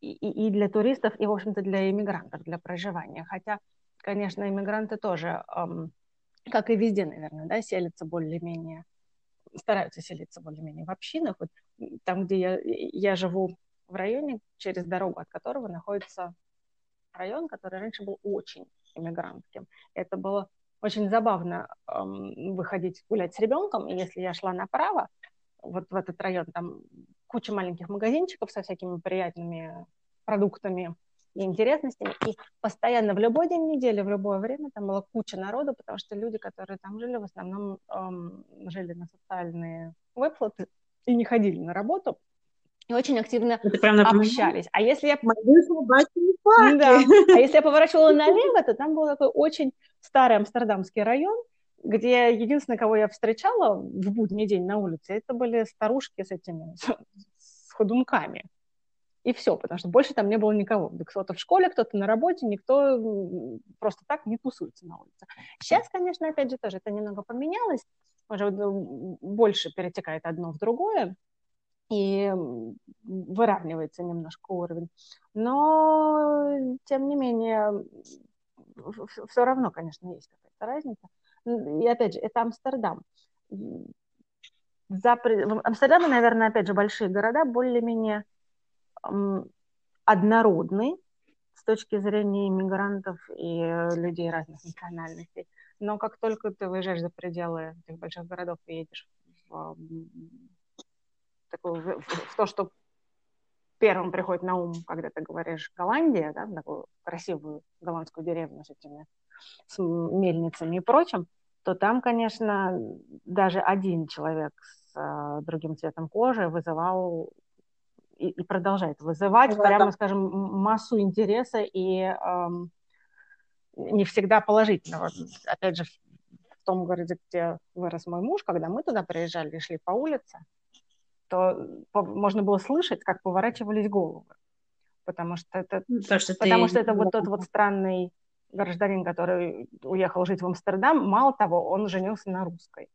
и, и для туристов, и, в общем-то, для иммигрантов, для проживания. Хотя, конечно, иммигранты тоже как и везде, наверное, да, селятся более-менее, стараются селиться более-менее в общинах. Вот там, где я, я живу в районе, через дорогу от которого находится район, который раньше был очень иммигрантским. Это было очень забавно эм, выходить гулять с ребенком, и если я шла направо, вот в этот район, там куча маленьких магазинчиков со всякими приятными продуктами, и интересностями. И постоянно в любой день недели, в любое время там была куча народу, потому что люди, которые там жили, в основном эм, жили на социальные выплаты и не ходили на работу. И очень активно общались. А если я... Да. А если я поворачивала налево, то там был такой очень старый амстердамский район, где единственное, кого я встречала в будний день на улице, это были старушки с этими, с ходунками и все, потому что больше там не было никого. Кто-то в школе, кто-то на работе, никто просто так не тусуется на улице. Сейчас, конечно, опять же, тоже это немного поменялось, уже больше перетекает одно в другое, и выравнивается немножко уровень. Но, тем не менее, все равно, конечно, есть какая-то разница. И опять же, это Амстердам. За... Амстердам, наверное, опять же, большие города более-менее однородны с точки зрения иммигрантов и э, людей разных национальностей. Но как только ты выезжаешь за пределы этих больших городов и едешь в, такую, в, в то, что первым приходит на ум, когда ты говоришь Голландия, да, такую красивую голландскую деревню с этими с мельницами и прочим, то там, конечно, даже один человек с э, другим цветом кожи вызывал и, и продолжает вызывать, да, прямо да. скажем, массу интереса и эм, не всегда положительного. Опять же, в том городе, где вырос мой муж, когда мы туда приезжали и шли по улице, то можно было слышать, как поворачивались головы. Потому что это, ну, То, что потому ты... что это вот тот вот странный гражданин, который уехал жить в Амстердам, мало того, он женился на русской.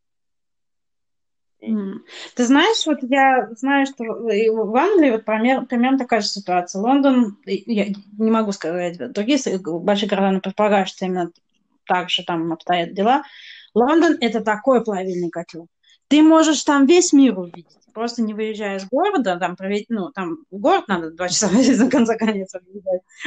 Ты знаешь, вот я знаю, что в Англии вот пример, примерно такая же ситуация. Лондон, я не могу сказать, другие большие города, но предполагаю, что именно так же там обстоят дела. Лондон – это такой плавильный котел. Ты можешь там весь мир увидеть просто не выезжая из города, там, проведь, ну, там, город надо два (laughs) часа за конца конец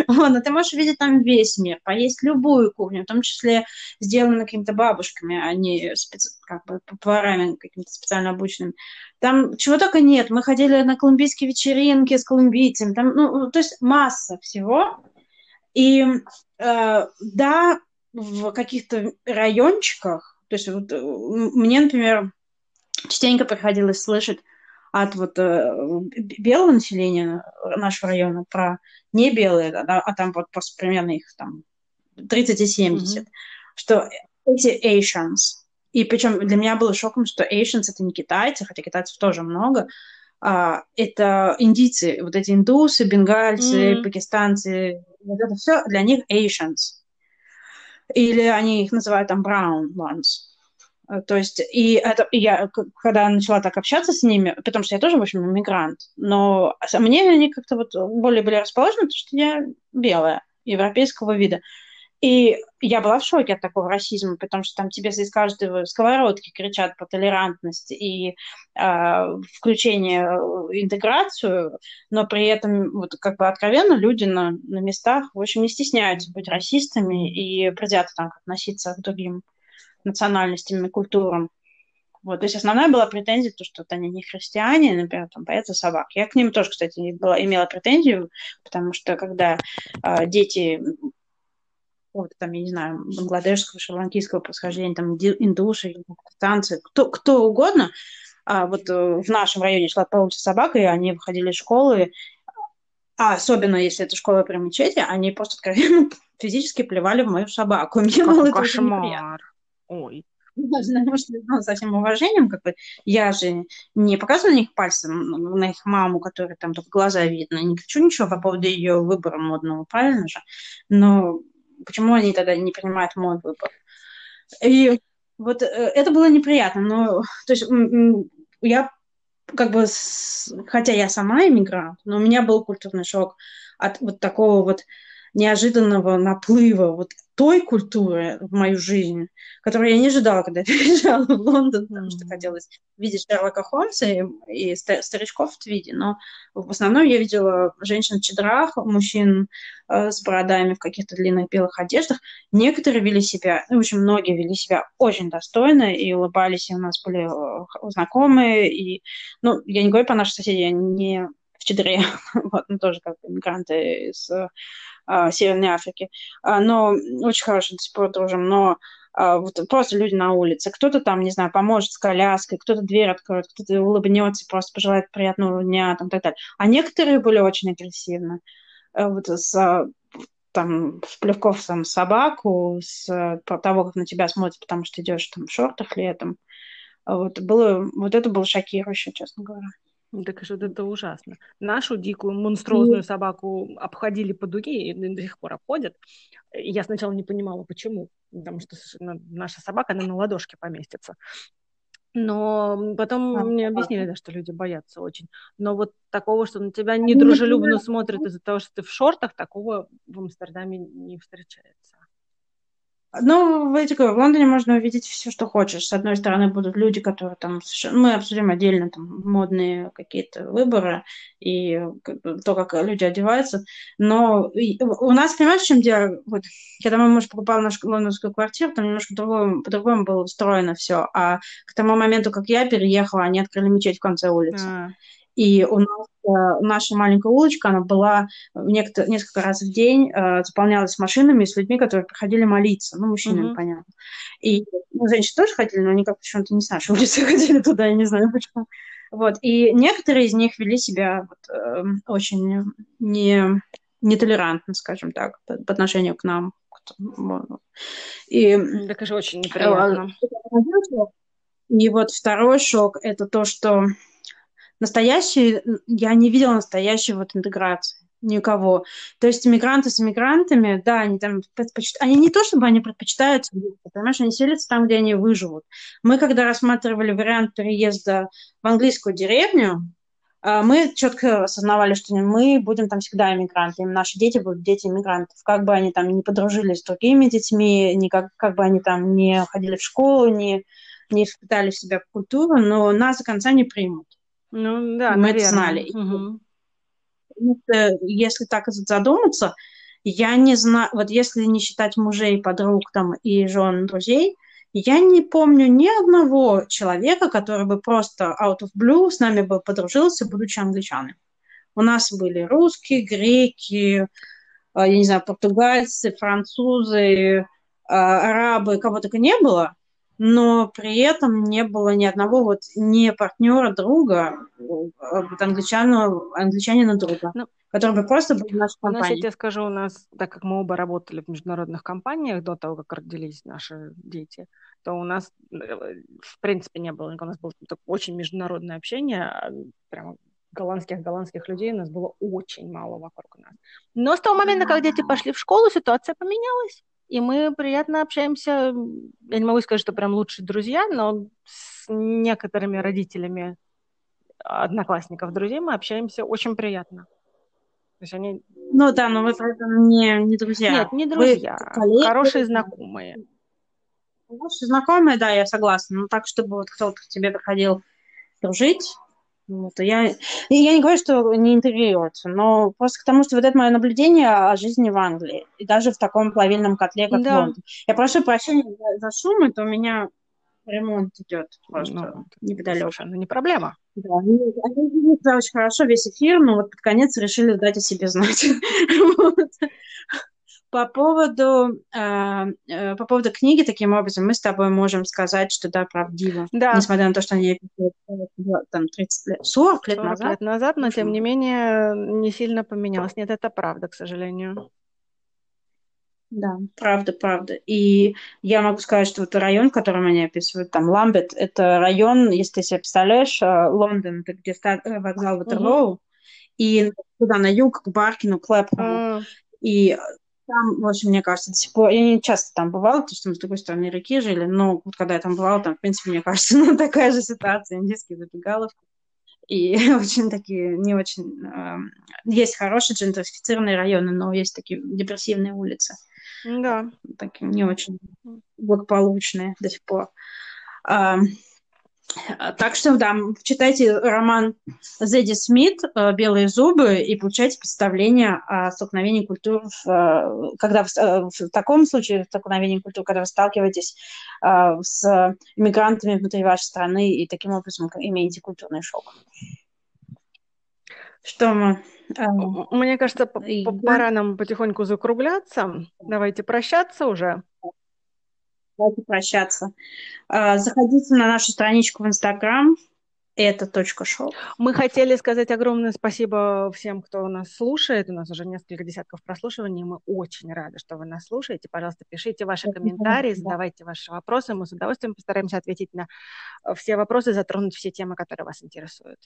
вот, но ты можешь увидеть там весь мир, поесть любую кухню, в том числе сделанную какими-то бабушками, а не специ... как бы поварами какими-то специально обученными. Там чего только нет. Мы ходили на колумбийские вечеринки с колумбийцами, там, ну, то есть масса всего. И э, да, в каких-то райончиках, то есть вот мне, например, частенько приходилось слышать от вот э, белого населения нашего района про не белые, да, а там вот просто примерно их там 30 и 70, mm-hmm. что эти Asians, и причем для меня было шоком, что Asians это не китайцы, хотя китайцев тоже много, а, это индийцы, вот эти индусы, бенгальцы, mm-hmm. пакистанцы, вот это все для них Asians. Или они их называют там brown ones. Э, то есть, и это и я, когда начала так общаться с ними, потому что я тоже, в общем, иммигрант, но мне они как-то вот более были расположены, потому что я белая, европейского вида. И я была в шоке от такого расизма, потому что там тебе из каждого сковородки кричат по толерантности и э, включение, э, интеграцию, но при этом вот как бы откровенно люди на, на местах, в общем, не стесняются быть расистами и предвзято там относиться к другим национальностям и культурам. Вот, то есть основная была претензия, то, что вот они не христиане, например, там боятся собак. Я к ним тоже, кстати, была, имела претензию, потому что когда э, дети вот, там, я не знаю, бангладешского, шри-ланкийского происхождения, там, индуши, пакистанцы, кто, кто угодно, а вот э, в нашем районе шла по улице собака, и они выходили из школы, а особенно если это школа при мечети, они просто откровенно (laughs) физически плевали в мою собаку. Мне Какой было кошмар. Ой. Потому что, ну, со всем уважением, как бы, я же не показываю на них пальцем, на их маму, которая там только глаза видно, не кричу ничего по поводу ее выбора модного, правильно же? Но почему они тогда не принимают мой выбор? И вот э, это было неприятно, но, то есть, я как бы, хотя я сама иммигрант, но у меня был культурный шок от вот такого вот неожиданного наплыва вот той культуры в мою жизнь, которую я не ожидала, когда (laughs) переезжала в Лондон, потому что хотелось видеть Шерлока Холмса и, и старичков в Твиде, но в основном я видела женщин в чедрах, мужчин э, с бородами в каких-то длинных белых одеждах. Некоторые вели себя, ну, в общем, многие вели себя очень достойно и улыбались, и у нас были э, знакомые, и, ну, я не говорю по нашей соседи, я не в чедре, (laughs) вот, ну, тоже как иммигранты из а, Северной Африки. А, но очень хорошо до сих пор дружим, но а, вот просто люди на улице. Кто-то там, не знаю, поможет с коляской, кто-то дверь откроет, кто-то улыбнется, просто пожелает приятного дня, там, так далее. А некоторые были очень агрессивны. Вот с там, с плевков там, собаку, с того, как на тебя смотрят, потому что идешь там в шортах летом. Вот, было, вот это было шокирующе, честно говоря. Так что это ужасно. Нашу дикую монструозную собаку обходили по дуге и до сих пор обходят. Я сначала не понимала, почему. Потому что наша собака, она на ладошке поместится. Но потом а, мне объяснили, да, что люди боятся очень. Но вот такого, что на тебя недружелюбно смотрят из-за того, что ты в шортах, такого в Амстердаме не встречается. Ну, в, этих, в Лондоне можно увидеть все, что хочешь. С одной стороны, будут люди, которые там... Мы обсудим отдельно там модные какие-то выборы и то, как люди одеваются. Но у нас, понимаешь, в чем дело? Вот, когда мой муж покупал нашу лондонскую квартиру, там немножко по-другому, по-другому было устроено все. А к тому моменту, как я переехала, они открыли мечеть в конце улицы. А. И у нас наша маленькая улочка, она была некто, несколько раз в день, э, заполнялась машинами с людьми, которые приходили молиться. Ну, мужчинами, mm-hmm. понятно. И ну, женщины тоже ходили, но они как почему-то не с нашей улицы (laughs) ходили туда, я не знаю почему. Вот. И некоторые из них вели себя вот, э, очень не, нетолерантно, скажем так, по, по отношению к нам. И, так же очень неприятно. И вот второй шок – это то, что настоящий, я не видела настоящей вот интеграции никого. То есть иммигранты с иммигрантами, да, они там предпочитают, они не то чтобы они предпочитают, понимаешь, они селятся там, где они выживут. Мы, когда рассматривали вариант переезда в английскую деревню, а, мы четко осознавали, что мы будем там всегда иммигранты, наши дети будут дети иммигрантов. Как бы они там не подружились с другими детьми, не как, как бы они там не ходили в школу, не, не испытали в себя культуру, но нас до конца не примут. Ну да, мы наверное. это знали. Угу. Если так задуматься, я не знаю, вот если не считать мужей, подруг там и жен друзей, я не помню ни одного человека, который бы просто out of blue с нами бы подружился, будучи англичанами. У нас были русские, греки, а, я не знаю, португальцы, французы, а, арабы, кого только не было но при этом не было ни одного вот не партнера, друга, вот англичанина, англичанина друга, ну, который бы просто был в нашей компании. У нас, я тебе скажу, у нас, так как мы оба работали в международных компаниях до того, как родились наши дети, то у нас, э, в принципе, не было, у нас было очень международное общение, а, прямо голландских голландских людей у нас было очень мало вокруг нас. Но с того момента, как дети пошли в школу, ситуация поменялась и мы приятно общаемся. Я не могу сказать, что прям лучшие друзья, но с некоторыми родителями одноклассников, друзей мы общаемся очень приятно. То есть они... Ну да, но вы поэтому не, не друзья. Нет, не друзья, коллеги, хорошие знакомые. Хорошие знакомые, да, я согласна. Но так, чтобы вот кто-то к тебе приходил дружить, вот, я, я не говорю, что не интегрируется, но просто к тому, что вот это мое наблюдение о жизни в Англии, и даже в таком плавильном котле, как да. Лондон. Я прошу прощения за, за шум, это у меня ремонт идет просто ну, неподалеку. Совершенно не проблема. Да, они, они очень хорошо весь эфир, но вот под конец решили дать о себе знать. (laughs) По поводу, э, э, по поводу книги, таким образом, мы с тобой можем сказать, что да, правдиво. Да. Несмотря на то, что они там 30 лет, 40 лет 40 назад. лет назад, но тем не менее не сильно поменялось. Нет, это правда, к сожалению. Да, правда, правда. И я могу сказать, что вот район, который они описывают, там Ламбет, это район, если ты себе представляешь, э, Лондон, это где э, вокзал Ватерлоу, угу. и туда на юг, к Баркину, к Лэпхэму. И там, в общем, мне кажется, до сих пор... Я не часто там бывала, потому что мы с другой стороны реки жили, но вот когда я там бывала, там, в принципе, мне кажется, (laughs) ну, такая же ситуация, индийские забегаловки. И (laughs) очень такие, не очень... Э, есть хорошие джентрифицированные районы, но есть такие депрессивные улицы. Да. Такие не очень благополучные до сих пор. Э, так что, да, читайте роман Зедди Смит э, «Белые зубы» и получайте представление о столкновении культур, в, когда в, э, в таком случае столкновении культур, когда вы сталкиваетесь э, с иммигрантами внутри вашей страны и таким образом имеете культурный шок. Что мы... Мне кажется, пора нам потихоньку закругляться. Давайте прощаться уже. Давайте прощаться. А, заходите на нашу страничку в Инстаграм. Это точка шоу. Мы хотели сказать огромное спасибо всем, кто нас слушает. У нас уже несколько десятков прослушиваний. Мы очень рады, что вы нас слушаете. Пожалуйста, пишите ваши комментарии, задавайте ваши вопросы. Мы с удовольствием постараемся ответить на все вопросы, затронуть все темы, которые вас интересуют.